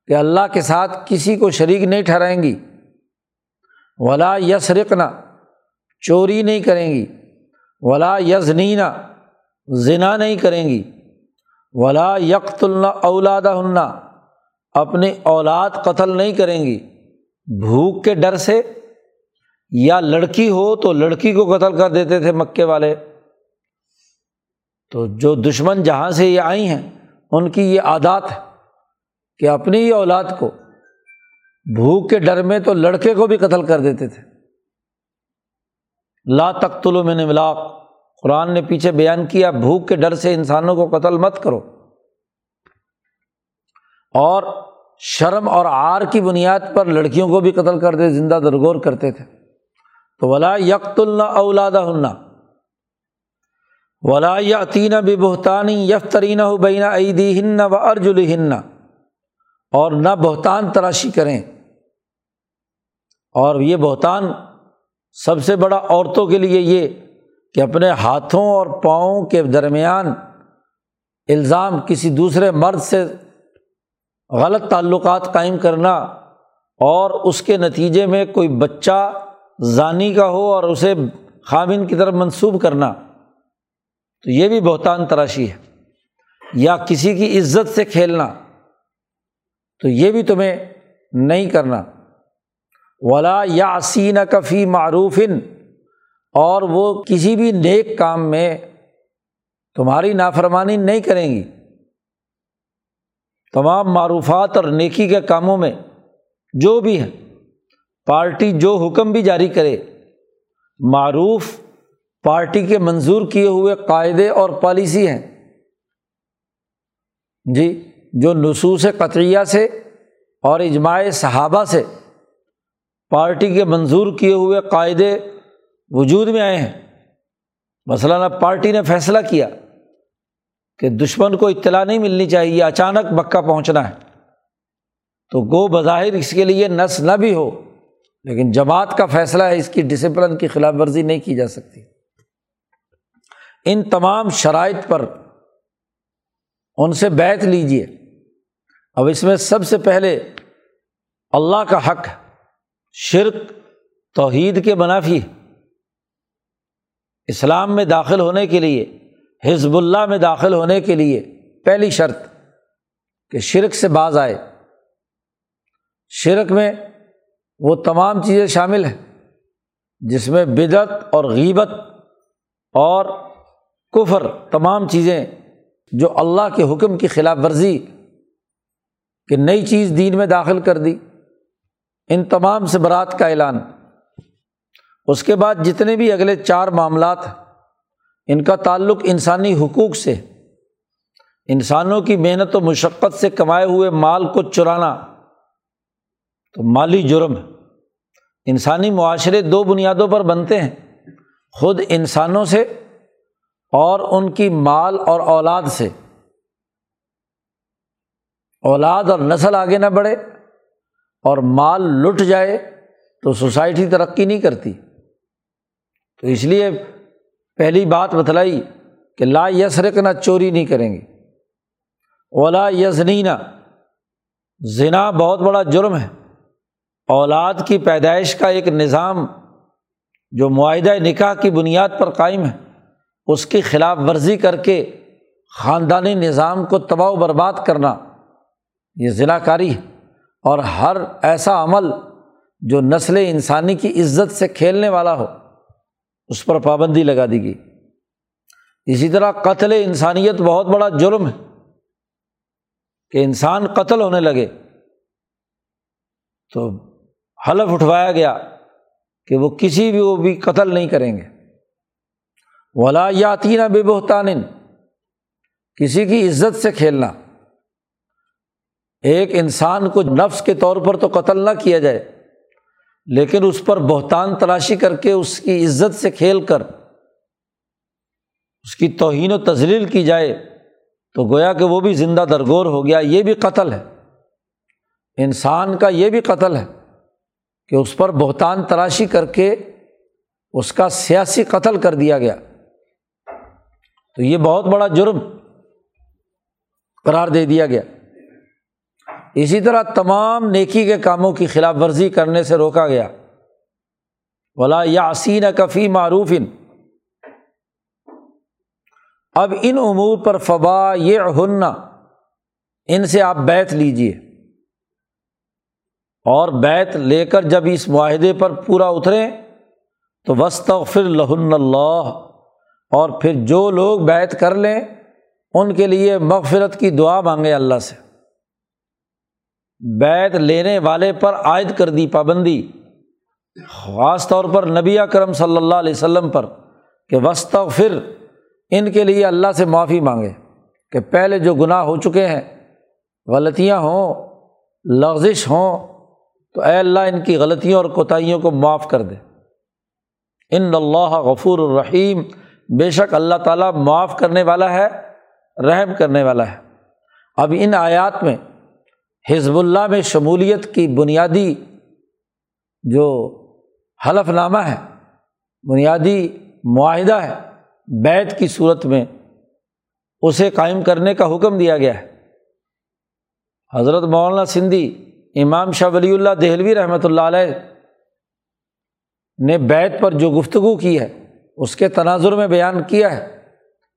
کہ اللہ کے ساتھ کسی کو شریک نہیں ٹھہرائیں گی، ولا یس رکنا چوری نہیں کریں گی، ولا یزنینا ذنا نہیں کریں گی، ولا یکت اللہ اولاد اپنی اولاد قتل نہیں کریں گی۔ بھوک کے ڈر سے یا لڑکی ہو تو لڑکی کو قتل کر دیتے تھے مکے والے۔ تو جو دشمن جہاں سے یہ آئی ہیں، ان کی یہ عادات ہے کہ اپنی ہی اولاد کو بھوک کے ڈر میں تو لڑکے کو بھی قتل کر دیتے تھے۔ لا تخت میں نے ملاق قرآن نے پیچھے بیان کیا، بھوک کے ڈر سے انسانوں کو قتل مت کرو۔ اور شرم اور آر کی بنیاد پر لڑکیوں کو بھی قتل کر دے، زندہ درگور کرتے تھے۔ تو ولا یکت اللہ اولاد ہننا ولا یتین بھی بہتانی یفترین ہو بینا عیدی ہن و ارجل ہن اور نہ بہتان تراشی کریں اور یہ بہتان سب سے بڑا عورتوں کے لیے یہ کہ اپنے ہاتھوں اور پاؤں کے درمیان الزام کسی دوسرے مرد سے غلط تعلقات قائم کرنا اور اس کے نتیجے میں کوئی بچہ ضانی کا ہو اور اسے خامن کی طرف منسوب کرنا تو یہ بھی بہتان تراشی ہے۔ یا کسی کی عزت سے کھیلنا، تو یہ بھی تمہیں نہیں کرنا۔ ولا یا سین کفی معروفن اور وہ کسی بھی نیک کام میں تمہاری نافرمانی نہیں کریں گی۔ تمام معروفات اور نیکی کے کاموں میں جو بھی ہے پارٹی جو حکم بھی جاری کرے، معروف پارٹی کے منظور کیے ہوئے قاعدے اور پالیسی ہیں۔ جی جو نصوص قطریہ سے اور اجماع صحابہ سے پارٹی کے منظور کیے ہوئے قاعدے وجود میں آئے ہیں۔ مثلاً اب پارٹی نے فیصلہ کیا کہ دشمن کو اطلاع نہیں ملنی چاہیے اچانک مکہ پہنچنا ہے۔ تو گو بظاہر اس کے لیے نس نہ بھی ہو، لیکن جماعت کا فیصلہ ہے، اس کی ڈسپلن کی خلاف ورزی نہیں کی جا سکتی۔ ان تمام شرائط پر ان سے بیت لیجیے اب اس میں سب سے پہلے اللہ کا حق شرک توحید کے منافی اسلام میں داخل ہونے کے لیے، حزب اللہ میں داخل ہونے کے لیے پہلی شرط کہ شرک سے باز آئے۔ شرک میں وہ تمام چیزیں شامل ہیں جس میں بدعت اور غیبت اور کفر، تمام چیزیں جو اللہ کے حکم کی خلاف ورزی کہ نئی چیز دین میں داخل کر دی، ان تمام سے برات کا اعلان۔ اس کے بعد جتنے بھی اگلے چار معاملات ان کا تعلق انسانی حقوق سے، انسانوں کی محنت و مشقت سے کمائے ہوئے مال کو چرانا۔ تو مالی جرم ہے۔ انسانی معاشرے دو بنیادوں پر بنتے ہیں۔ خود انسانوں سے اور ان کی مال اور اولاد سے۔ اولاد اور نسل آگے نہ بڑھے اور مال لٹ جائے تو سوسائٹی ترقی نہیں کرتی۔ تو اس لیے پہلی بات بتلائی کہ لا یسرک نہ چوری نہیں کریں گے۔ اولا یزنینا، زنا بہت بڑا جرم ہے۔ اولاد کی پیدائش کا ایک نظام جو معاہدہ نکاح کی بنیاد پر قائم ہے۔ اس کی خلاف ورزی کر کے خاندانی نظام کو تباہ و برباد کرنا، یہ ضلع کاری ہے۔ اور ہر ایسا عمل جو نسل انسانی کی عزت سے کھیلنے والا ہو، اس پر پابندی لگا دی گئی۔ اسی طرح قتل انسانیت بہت بڑا جرم ہے کہ انسان قتل ہونے لگے۔ تو حلف اٹھوایا گیا کہ وہ کسی بھی وہ بھی قتل نہیں کریں گے۔ ولا یاتینہ بے بہتان کسی کی عزت سے کھیلنا۔ ایک انسان کو نفس کے طور پر تو قتل نہ کیا جائے، لیکن اس پر بہتان تلاشی کر کے اس کی عزت سے کھیل کر، اس کی توہین و تزلیل کی جائے، تو گویا کہ وہ بھی زندہ درگور ہو گیا۔ یہ بھی قتل ہے۔ انسان کا یہ بھی قتل ہے کہ اس پر بہتان تراشی کر کے اس کا سیاسی قتل کر دیا گیا۔ تو یہ بہت بڑا جرم قرار دے دیا گیا۔ اسی طرح تمام نیکی کے کاموں کی خلاف ورزی کرنے سے روکا گیا۔ ولا یاسین کفی معروف۔ ان اب ان امور پر فبا یہ ہننا ان سے آپ بیت لیجیے اور بیت لے کر جب اس معاہدے پر پورا اتریں تو وسط فر لہن اللہ اور پھر جو لوگ بیت کر لیں، ان کے لیے مغفرت کی دعا مانگے اللہ سے۔ بیت لینے والے پر عائد کر دی پابندی، خاص طور پر نبی کرم صلی اللہ علیہ وسلم پر، کہ وسط پھر ان کے لیے اللہ سے معافی مانگے، کہ پہلے جو گناہ ہو چکے ہیں، غلطیاں ہوں، لغزش ہوں، تو اے اللہ ان کی غلطیوں اور کوتاہیوں کو معاف کر دے۔ ان اللہ غفور الرحیم۔ بے شک اللہ تعالیٰ معاف کرنے والا ہے، رحم کرنے والا ہے۔ اب ان آیات میں حزب اللہ میں شمولیت کی بنیادی جو حلف نامہ ہے، بنیادی معاہدہ ہے بیت کی صورت میں اسے قائم کرنے کا حکم دیا گیا ہے۔ حضرت مولانا سندھی، امام شاہ ولی اللہ دہلوی رحمۃ اللہ علیہ نے بیت پر جو گفتگو کی ہے اس کے تناظر میں بیان کیا ہے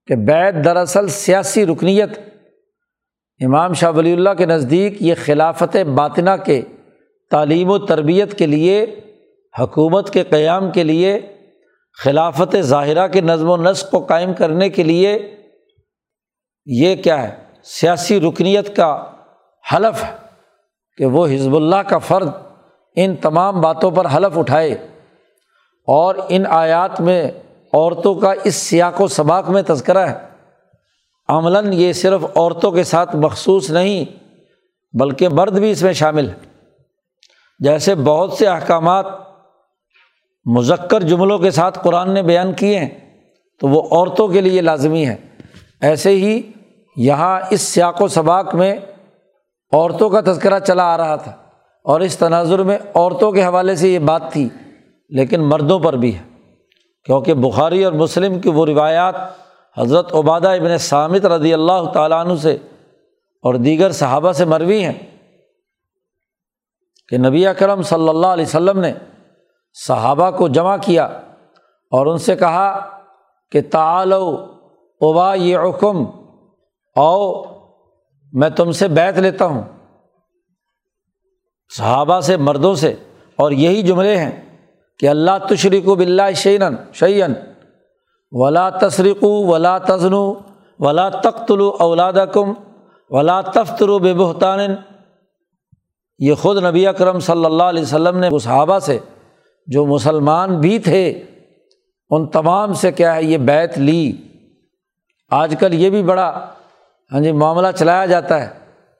کہ بیت دراصل سیاسی رکنیت، امام شاہ ولی اللہ کے نزدیک یہ خلافت باطنہ کے تعلیم و تربیت کے لیے، حکومت کے قیام کے لیے، خلافت ظاہرہ کے نظم و نسق کو قائم کرنے کے لیے یہ کیا ہے؟ سیاسی رکنیت کا حلف ہے کہ وہ حزب اللہ کا فرد ان تمام باتوں پر حلف اٹھائے اور ان آیات میں عورتوں کا اس سیاق و سباق میں تذکرہ ہے۔ عملاً یہ صرف عورتوں کے ساتھ مخصوص نہیں، بلکہ مرد بھی اس میں شامل ہے جیسے بہت سے احکامات مذکر جملوں کے ساتھ قرآن نے بیان کیے ہیں، تو وہ عورتوں کے لیے لازمی ہے ایسے ہی یہاں اس سیاق و سباق میں عورتوں کا تذکرہ چلا آ رہا تھا، اور اس تناظر میں عورتوں کے حوالے سے یہ بات تھی، لیکن مردوں پر بھی ہے۔ کیونکہ بخاری اور مسلم کی وہ روایات حضرت عبادہ ابن سامت رضی اللہ تعالیٰ عنہ سے اور دیگر صحابہ سے مروی ہیں کہ نبی اکرم صلی اللہ علیہ وسلم نے صحابہ کو جمع کیا اور ان سے کہا کہ تعالو ابا یہ حکم او میں تم سے بیت لیتا ہوں۔ صحابہ سے، مردوں سے، اور یہی جملے ہیں۔ کہ اللہ تشریق و بلّہ شعین شعین ولا تسریق ولا تزن ولا تختلو اولاد کم ولا تفتر و بے بہتان یہ خود نبی اکرم صلی اللہ علیہ وسلم نے صحابہ سے جو مسلمان بھی تھے، ان تمام سے کیا ہے، یہ بیت لی۔ آج کل یہ بھی بڑا ہاں جی معاملہ چلایا جاتا ہے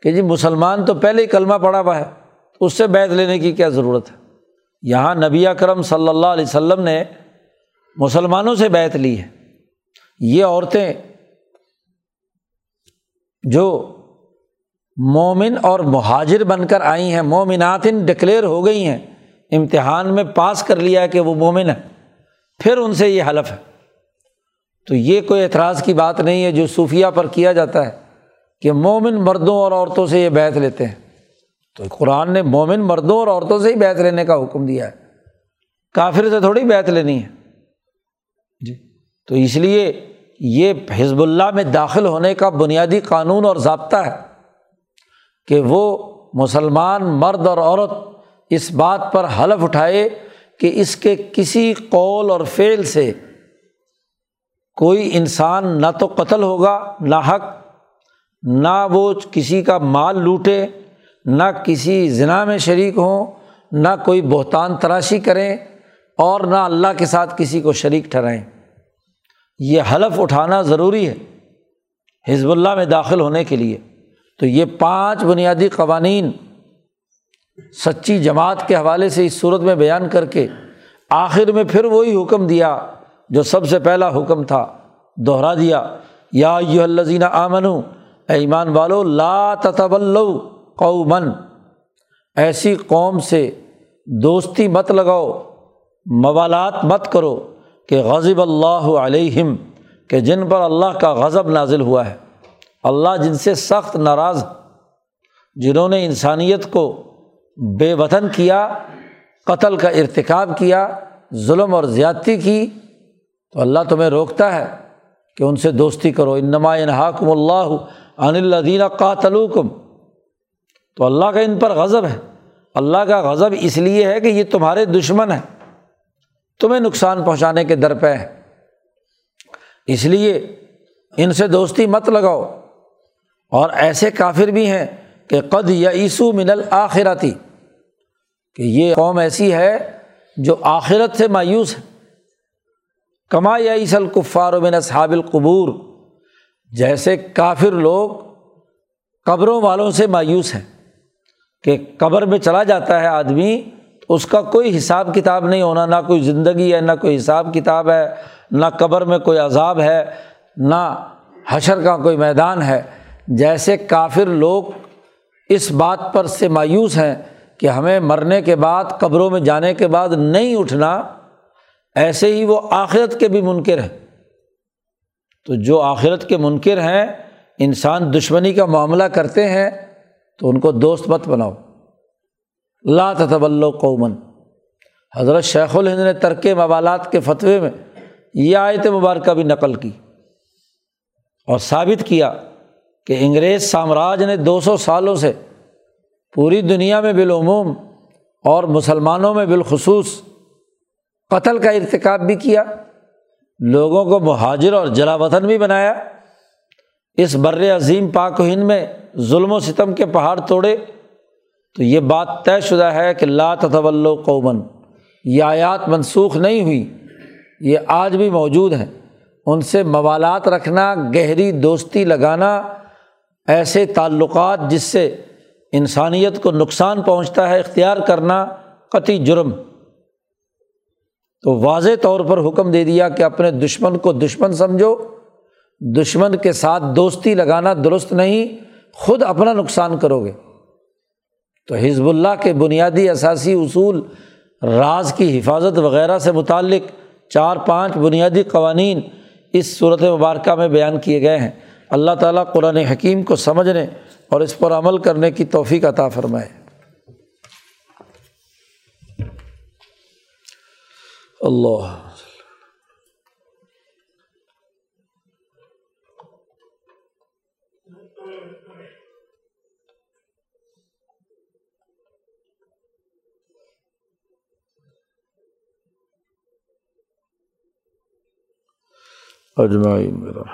کہ جی مسلمان تو پہلے ہی کلمہ پڑا ہوا ہے، اس سے بیت لینے کی کیا ضرورت ہے؟ یہاں نبی اکرم صلی اللہ علیہ وسلم نے مسلمانوں سے بیت لی ہے۔ یہ عورتیں جو مومن اور مہاجر بن کر آئی ہیں، مومناتن ڈکلیئر ہو گئی ہیں، امتحان میں پاس کر لیا کہ وہ مومن ہے پھر ان سے یہ حلف ہے۔ تو یہ کوئی اعتراض کی بات نہیں ہے جو صوفیہ پر کیا جاتا ہے کہ مومن مردوں اور عورتوں سے یہ بیت لیتے ہیں۔ تو قرآن نے مومن مردوں اور عورتوں سے ہی بیت لینے کا حکم دیا ہے۔ کافر سے تھوڑی بیت لینی ہے۔ جی۔ تو اس لیے یہ حزب اللہ میں داخل ہونے کا بنیادی قانون اور ضابطہ ہے کہ وہ مسلمان مرد اور عورت اس بات پر حلف اٹھائے کہ اس کے کسی قول اور فعل سے کوئی انسان نہ تو قتل ہوگا، نہ حق، نہ وہ کسی کا مال لوٹے۔ نہ کسی ذنا میں شریک ہوں، نہ کوئی بہتان تراشی کریں اور نہ اللہ کے ساتھ کسی کو شریک ٹھہرائیں۔ یہ حلف اٹھانا ضروری ہے حزب اللہ میں داخل ہونے کے لیے۔ تو یہ پانچ بنیادی قوانین سچی جماعت کے حوالے سے اس صورت میں بیان کر کے آخر میں پھر وہی حکم دیا جو سب سے پہلا حکم تھا، دوہرا دیا۔ یا یو الزین آمن اے ایمان والو، لا تطول قومن ایسی قوم سے دوستی مت لگاؤ، موالات مت کرو کہ غضب اللہ علیہم، کہ جن پر اللہ کا غضب نازل ہوا ہے۔ اللہ جن سے سخت ناراض، جنہوں نے انسانیت کو بے وطن کیا، قتل کا ارتکاب کیا، ظلم اور زیادتی کی، تو اللہ تمہیں روکتا ہے کہ ان سے دوستی کرو۔ انما انحاکم اللہ عن الدین قاتلوکم۔ تو اللہ کا ان پر غضب ہے۔ اللہ کا غضب اس لیے ہے کہ یہ تمہارے دشمن ہیں۔ تمہیں نقصان پہنچانے کے در پہ ہے اس لیے ان سے دوستی مت لگاؤ۔ اور ایسے کافر بھی ہیں کہ قد یا عیسو من الآخرتی کہ یہ قوم ایسی ہے جو آخرت سے مایوس ہے۔ کما یا عیس القفار من اصحاب القبور۔ جیسے کافر لوگ قبروں والوں سے مایوس ہیں۔ کہ قبر میں چلا جاتا ہے آدمی، تو اس کا کوئی حساب کتاب نہیں ہونا، نہ کوئی زندگی ہے، نہ کوئی حساب کتاب ہے، نہ قبر میں کوئی عذاب ہے، نہ حشر کا کوئی میدان ہے۔ جیسے کافر لوگ اس بات پر سے مایوس ہیں کہ ہمیں مرنے کے بعد، قبروں میں جانے کے بعد نہیں اٹھنا، ایسے ہی وہ آخرت کے بھی منکر ہیں۔ تو جو آخرت کے منکر ہیں، انسان دشمنی کا معاملہ کرتے ہیں تو ان کو دوست مت بناؤ۔ لا تطول قومن حضرت شیخ الہند نے ترک موالات کے فتوے میں یہ آیت مبارکہ بھی نقل کی اور ثابت کیا کہ انگریز سامراج نے دو سو سالوں سے پوری دنیا میں بالعموم اور مسلمانوں میں بالخصوص قتل کا ارتکاب بھی کیا، لوگوں کو مہاجر اور جلا وطن بھی بنایا۔ اس بر عظیم پاک و ہند میں ظلم و ستم کے پہاڑ توڑے تو یہ بات طے شدہ ہے کہ لا تطول قومن یہ آیات منسوخ نہیں ہوئی، یہ آج بھی موجود ہیں۔ ان سے موالات رکھنا، گہری دوستی لگانا ایسے تعلقات جس سے انسانیت کو نقصان پہنچتا ہے، اختیار کرنا قطعی جرم۔ تو واضح طور پر حکم دے دیا کہ اپنے دشمن کو دشمن سمجھو، دشمن کے ساتھ دوستی لگانا درست نہیں خود اپنا نقصان کرو گے۔ تو حزب اللہ کے بنیادی اثاثی اصول، راز کی حفاظت وغیرہ سے متعلق چار پانچ بنیادی قوانین اس صورت مبارکہ میں بیان کیے گئے ہیں۔ اللہ تعالیٰ قرآن حکیم کو سمجھنے اور اس پر عمل کرنے کی توفیق عطا فرمائے۔ اللہ۔ اجمعین میرا۔